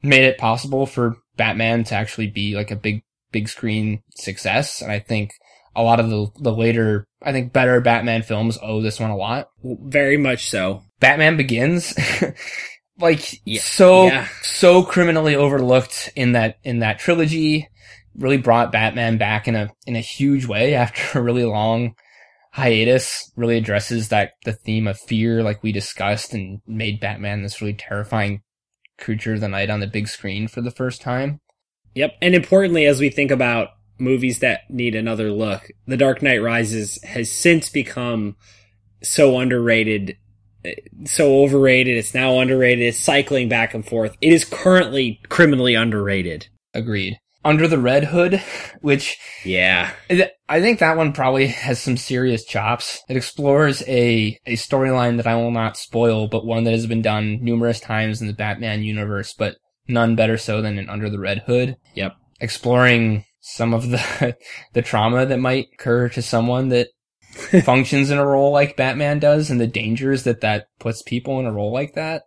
made it possible for Batman to actually be like a big, big screen success. And I think a lot of the, the later, I think better Batman films owe this one a lot. Very much so. Batman Begins, like Yeah. so Yeah. so criminally overlooked in that in that trilogy, really brought Batman back in a in a huge way after a really long hiatus. Really addresses that the theme of fear, like we discussed, and made Batman this really terrifying creature of the night on the big screen for the first time. Yep. And importantly, as we think about movies that need another look, The Dark Knight Rises has since become so underrated, so overrated. It's now underrated. It's cycling back and forth. It is currently criminally underrated. Agreed. Under the Red Hood, which Yeah. I think that one probably has some serious chops. It explores a, a storyline that I will not spoil, but one that has been done numerous times in the Batman universe, but none better so than in Under the Red Hood. Yep. Exploring some of the, the trauma that might occur to someone that functions in a role like Batman does and the dangers that that puts people in a role like that.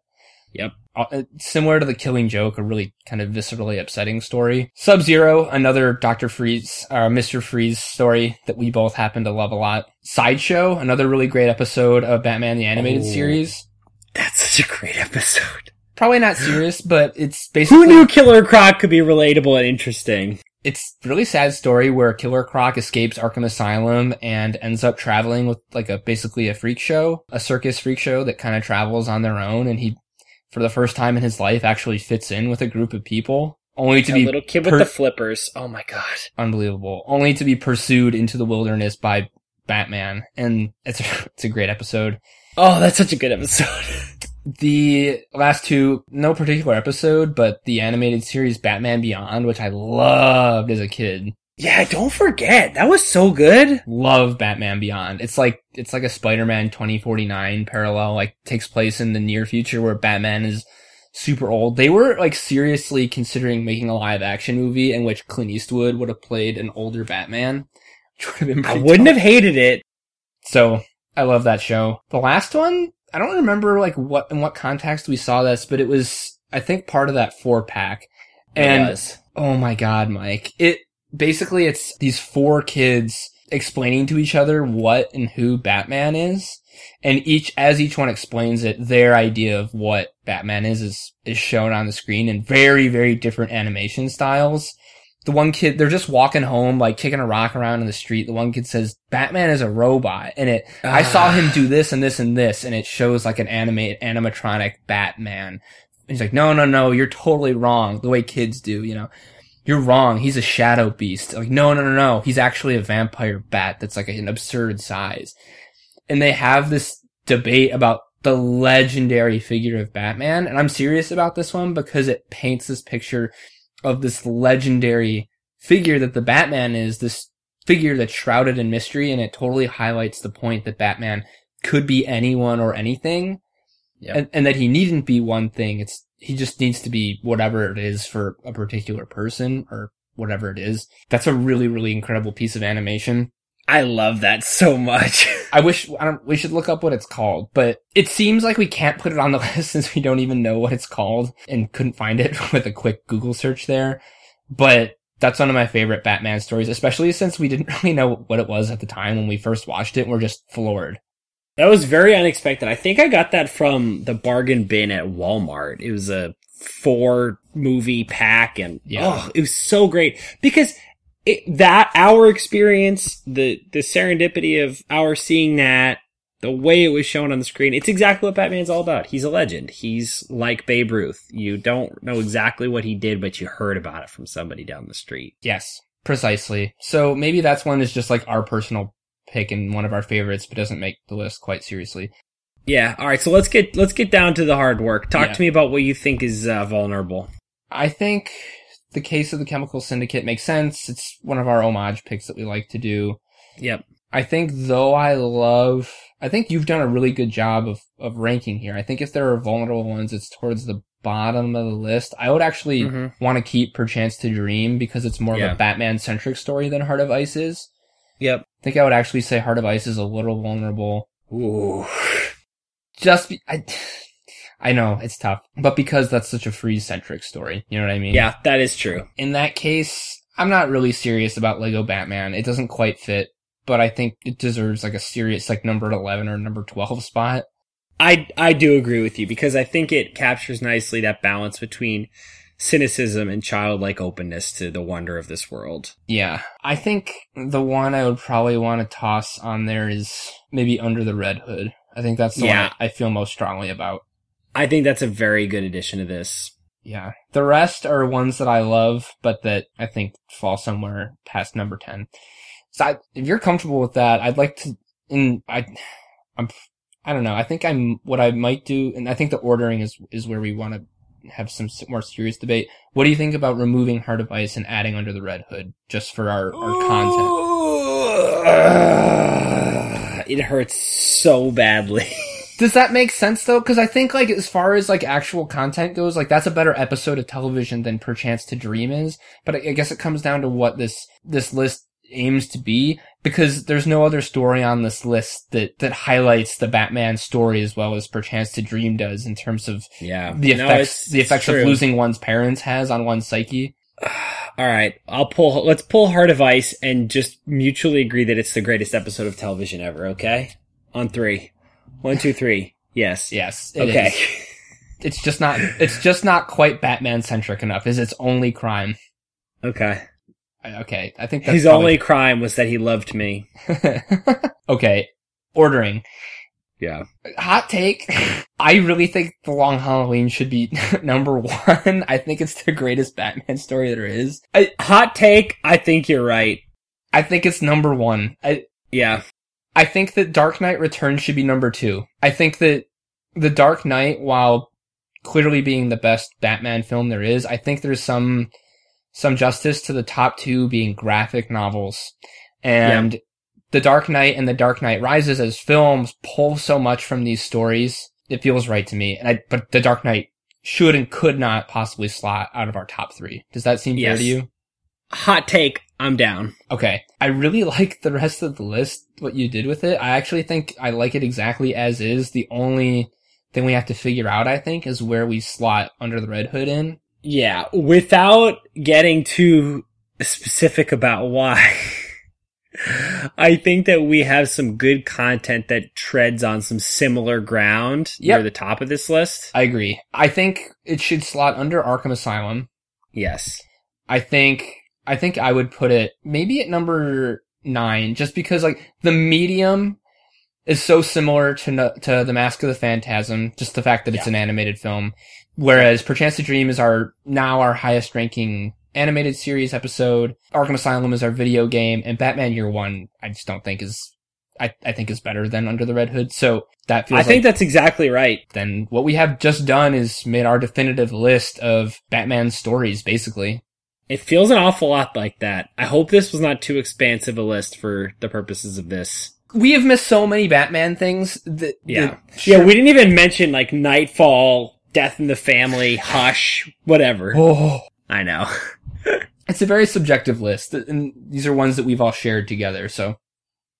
Yep. Uh, similar to the Killing Joke, a really kind of viscerally upsetting story. Sub Zero, another Doctor Freeze, uh, Mister Freeze story that we both happen to love a lot. Sideshow, another really great episode of Batman the Animated Oh. Series. That's such a great episode. Probably not serious, but it's basically Who knew Killer Croc could be relatable and interesting? it's a really sad story where Killer Croc escapes Arkham Asylum and ends up traveling with like a basically a freak show, a circus freak show that kind of travels on their own, and he, for the first time in his life, actually fits in with a group of people, only to a be little kid per- with the flippers. Oh my god. unbelievable, only to be pursued into the wilderness by Batman, and it's a, it's a great episode. Oh, that's such a good episode. The last two, no particular episode, but the animated series Batman Beyond, which I loved as a kid. Yeah, don't forget. That was so good. love Batman Beyond. It's like it's like a Spider-Man 2049 parallel, like takes place in the near future where Batman is super old. They were like seriously considering making a live action movie in which Clint Eastwood would have played an older Batman. Which would have been I wouldn't dope. have hated it. So I love that show. The last one, I don't remember like what in what context we saw this, but it was I think part of that four pack. And. Oh my god, Mike. It basically it's these four kids explaining to each other what and who Batman is. And each as each one explains it, their idea of what Batman is is is shown on the screen in very, very different animation styles. The one kid, they're just walking home, like kicking a rock around in the street. The one kid says, Batman is a robot. And it, I saw ah. him do this and this and this. And it shows like an animate, animatronic Batman. And he's like, no, no, no, you're totally wrong. The way kids do, you know you're wrong. He's a shadow beast. Like, no, no, no, no. He's actually a vampire bat that's like an absurd size. And they have this debate about the legendary figure of Batman. And I'm serious about this one because it paints this picture of this legendary figure that the Batman is, this figure that's shrouded in mystery, and it totally highlights the point that Batman could be anyone or anything, Yep. and, and that he needn't be one thing. It's he just needs to be whatever it is for a particular person or whatever it is. That's a really really incredible piece of animation. I love that so much. I wish I we should look up what it's called, but it seems like we can't put it on the list since we don't even know what it's called and couldn't find it with a quick Google search there. But that's one of my favorite Batman stories, especially since we didn't really know what it was at the time when we first watched it. We're just floored. That was very unexpected. I think I got that from the bargain bin at Walmart. It was a four movie pack and Yeah. oh, it was so great because it, that our experience, the the serendipity of our seeing that, the way it was shown on the screen, it's exactly what Batman's all about. He's a legend. He's like Babe Ruth. You don't know exactly what he did, but you heard about it from somebody down the street. Yes, precisely. So maybe that's one is just like our personal pick and one of our favorites, but doesn't make the list quite seriously. Yeah. All right. So let's get let's get down to the hard work. Talk Yeah. to me about what you think is uh, vulnerable. I think the case of the Chemical Syndicate makes sense. It's one of our homage picks that we like to do. Yep. I think though I love, I think you've done a really good job of, of ranking here. I think if there are vulnerable ones, it's towards the bottom of the list. I would actually Mhm. want to keep Perchance to Dream because it's more Yeah. of a Batman centric story than Heart of Ice is. Yep. I think I would actually say Heart of Ice is a little vulnerable. Ooh. Just be, I, I know it's tough, but because that's such a freeze centric story, you know what I mean? Yeah, that is true. in that case, I'm not really serious about Lego Batman. It doesn't quite fit, but I think it deserves like a serious like number 11 or number 12 spot. I I do agree with you because I think it captures nicely that balance between cynicism and childlike openness to the wonder of this world. Yeah. I think the one I would probably want to toss on there is maybe Under the Red Hood. I think that's the Yeah. one I feel most strongly about. I think that's a very good addition to this. Yeah. The rest are ones that I love, but that I think fall somewhere past number 10. So I, if you're comfortable with that, I'd like to, in, I, I'm, I don't know. I think I'm, what I might do, and I think the ordering is, is where we want to have some more serious debate. What do you think about removing Heart of Ice and adding Under the Red Hood just for our, our content? content. It hurts so badly. Does that make sense though? Because I think like as far as like actual content goes, like that's a better episode of television than Perchance to Dream is. But I I guess it comes down to what this this list aims to be because there's no other story on this list that that highlights the Batman story as well as Perchance to Dream does in terms of Yeah. the No, effects it's- the effects of losing one's parents has on one's psyche. All right, I'll pull. Let's pull Heart of Ice and just mutually agree that it's the greatest episode of television ever. Okay, on three, one, two, three. Yes. Yes, Okay. It's just not it's just not quite Batman centric enough. Is its only crime. Okay. Okay, I think that's His probably- only crime was that he loved me. okay, ordering. Yeah. Hot take. I really think The Long Halloween should be number one. I think it's the greatest Batman story there is. I, Hot take. I think you're right. I think it's number one. I, Yeah. I think that Dark Knight Returns should be number two. I think that The Dark Knight, while clearly being the best Batman film there is, I think there's some, some justice to the top two being graphic novels. And The Dark Knight and The Dark Knight Rises as films pull so much from these stories. It feels right to me. And I, but The Dark Knight should and could not possibly slot out of our top three. Does that seem fair to you? Hot take. I'm down. Okay. I really like the rest of the list, what you did with it. I actually think I like it exactly as is. The only thing we have to figure out, I think, is where we slot Under the Red Hood in. Yeah. Without getting too specific about why. I think that we have some good content that treads on some similar ground Yep. near the top of this list. I agree. I think it should slot under Arkham Asylum. Yes. I think, I think I would put it maybe at number nine, just because like the medium is so similar to, to The Mask of the Phantasm, just the fact that it's an animated film. Whereas Perchance to Dream is our, now our highest ranking animated series episode. Arkham Asylum is our video game and Batman Year One, I just don't think is, I, I think is better than Under the Red Hood. So that feels I think that's exactly right. then what we have just done is made our definitive list of Batman stories, basically. It feels an awful lot like that. I hope this was not too expansive a list for the purposes of this. We have missed so many Batman things that Yeah. that- Yeah, we didn't even mention like Knightfall, Death in the Family, Hush, whatever. Oh. I know. It's a very subjective list, and these are ones that we've all shared together. So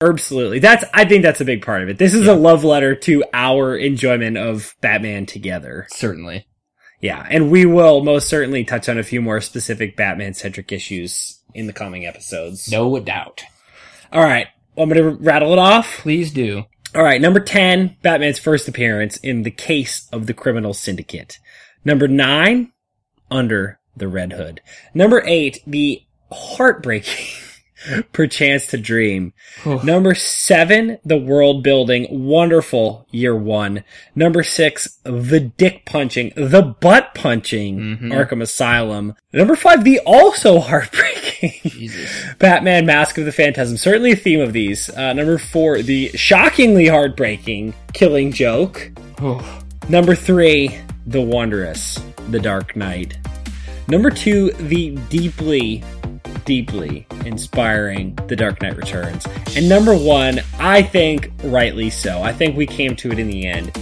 Absolutely. That's I think that's a big part of it. This is a love letter to our enjoyment of Batman together. certainly, Yeah, and we will most certainly touch on a few more specific Batman centric issues in the coming episodes. no doubt. All right. I'm going to rattle it off? Please do. All right. Number 10, Batman's first appearance in the case of the criminal syndicate. Number nine, under the Red Hood. Number eight, the heartbreaking perchance to dream. Oh. Number seven, the world building, wonderful year one. Number six, the dick punching, the butt punching Mhm. Arkham Asylum. Number five, the also heartbreaking. Batman Mask of the Phantasm. Certainly a theme of these. Uh, number four, the shockingly heartbreaking Killing Joke. Oh. Number three, The Wondrous, The Dark Knight. Number two, the deeply, deeply inspiring The Dark Knight Returns. And number one, I think rightly so. I think we came to it in the end.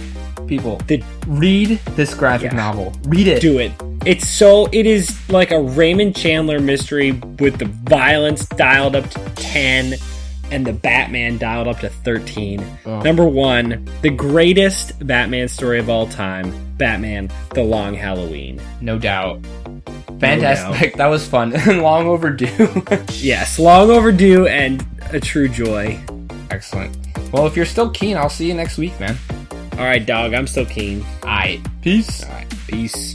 People, read this graphic Yeah. novel. Read it. do it. It's so it is like a Raymond Chandler mystery with the violence dialed up to 10 and the Batman dialed up to 13. Oh. Number 1, the greatest Batman story of all time, Batman: The Long Halloween. No doubt. Fantastic. That was fun. Long overdue. Yes, long overdue and a true joy. Excellent. Well, if you're still keen, I'll see you next week, man. All right, dog, I'm still keen. Alright. Peace. All right, peace.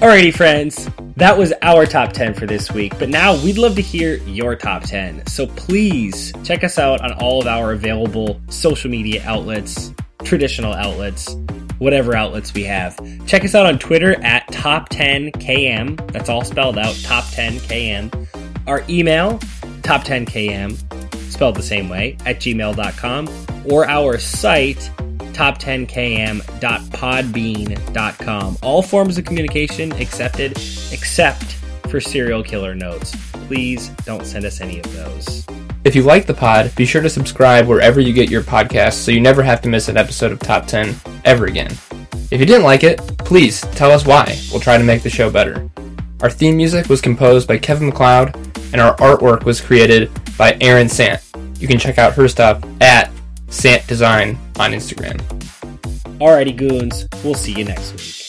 Alrighty, friends. That was our top 10 for this week, but now we'd love to hear your top 10. So please check us out on all of our available social media outlets, traditional outlets, whatever outlets we have. Check us out on Twitter at top10km. That's all spelled out, top10km. Our email, top10km, spelled the same way, at gmail.com, or our site, top10km.podbean.com. All forms of communication accepted except for serial killer notes. Please don't send us any of those. If you like the pod, be sure to subscribe wherever you get your podcasts so you never have to miss an episode of Top 10 ever again. If you didn't like it, please tell us why. We'll try to make the show better. Our theme music was composed by Kevin MacLeod, and our artwork was created by Erin Sant. You can check out her stuff at Sant Design on Instagram. Alrighty, goons. We'll see you next week.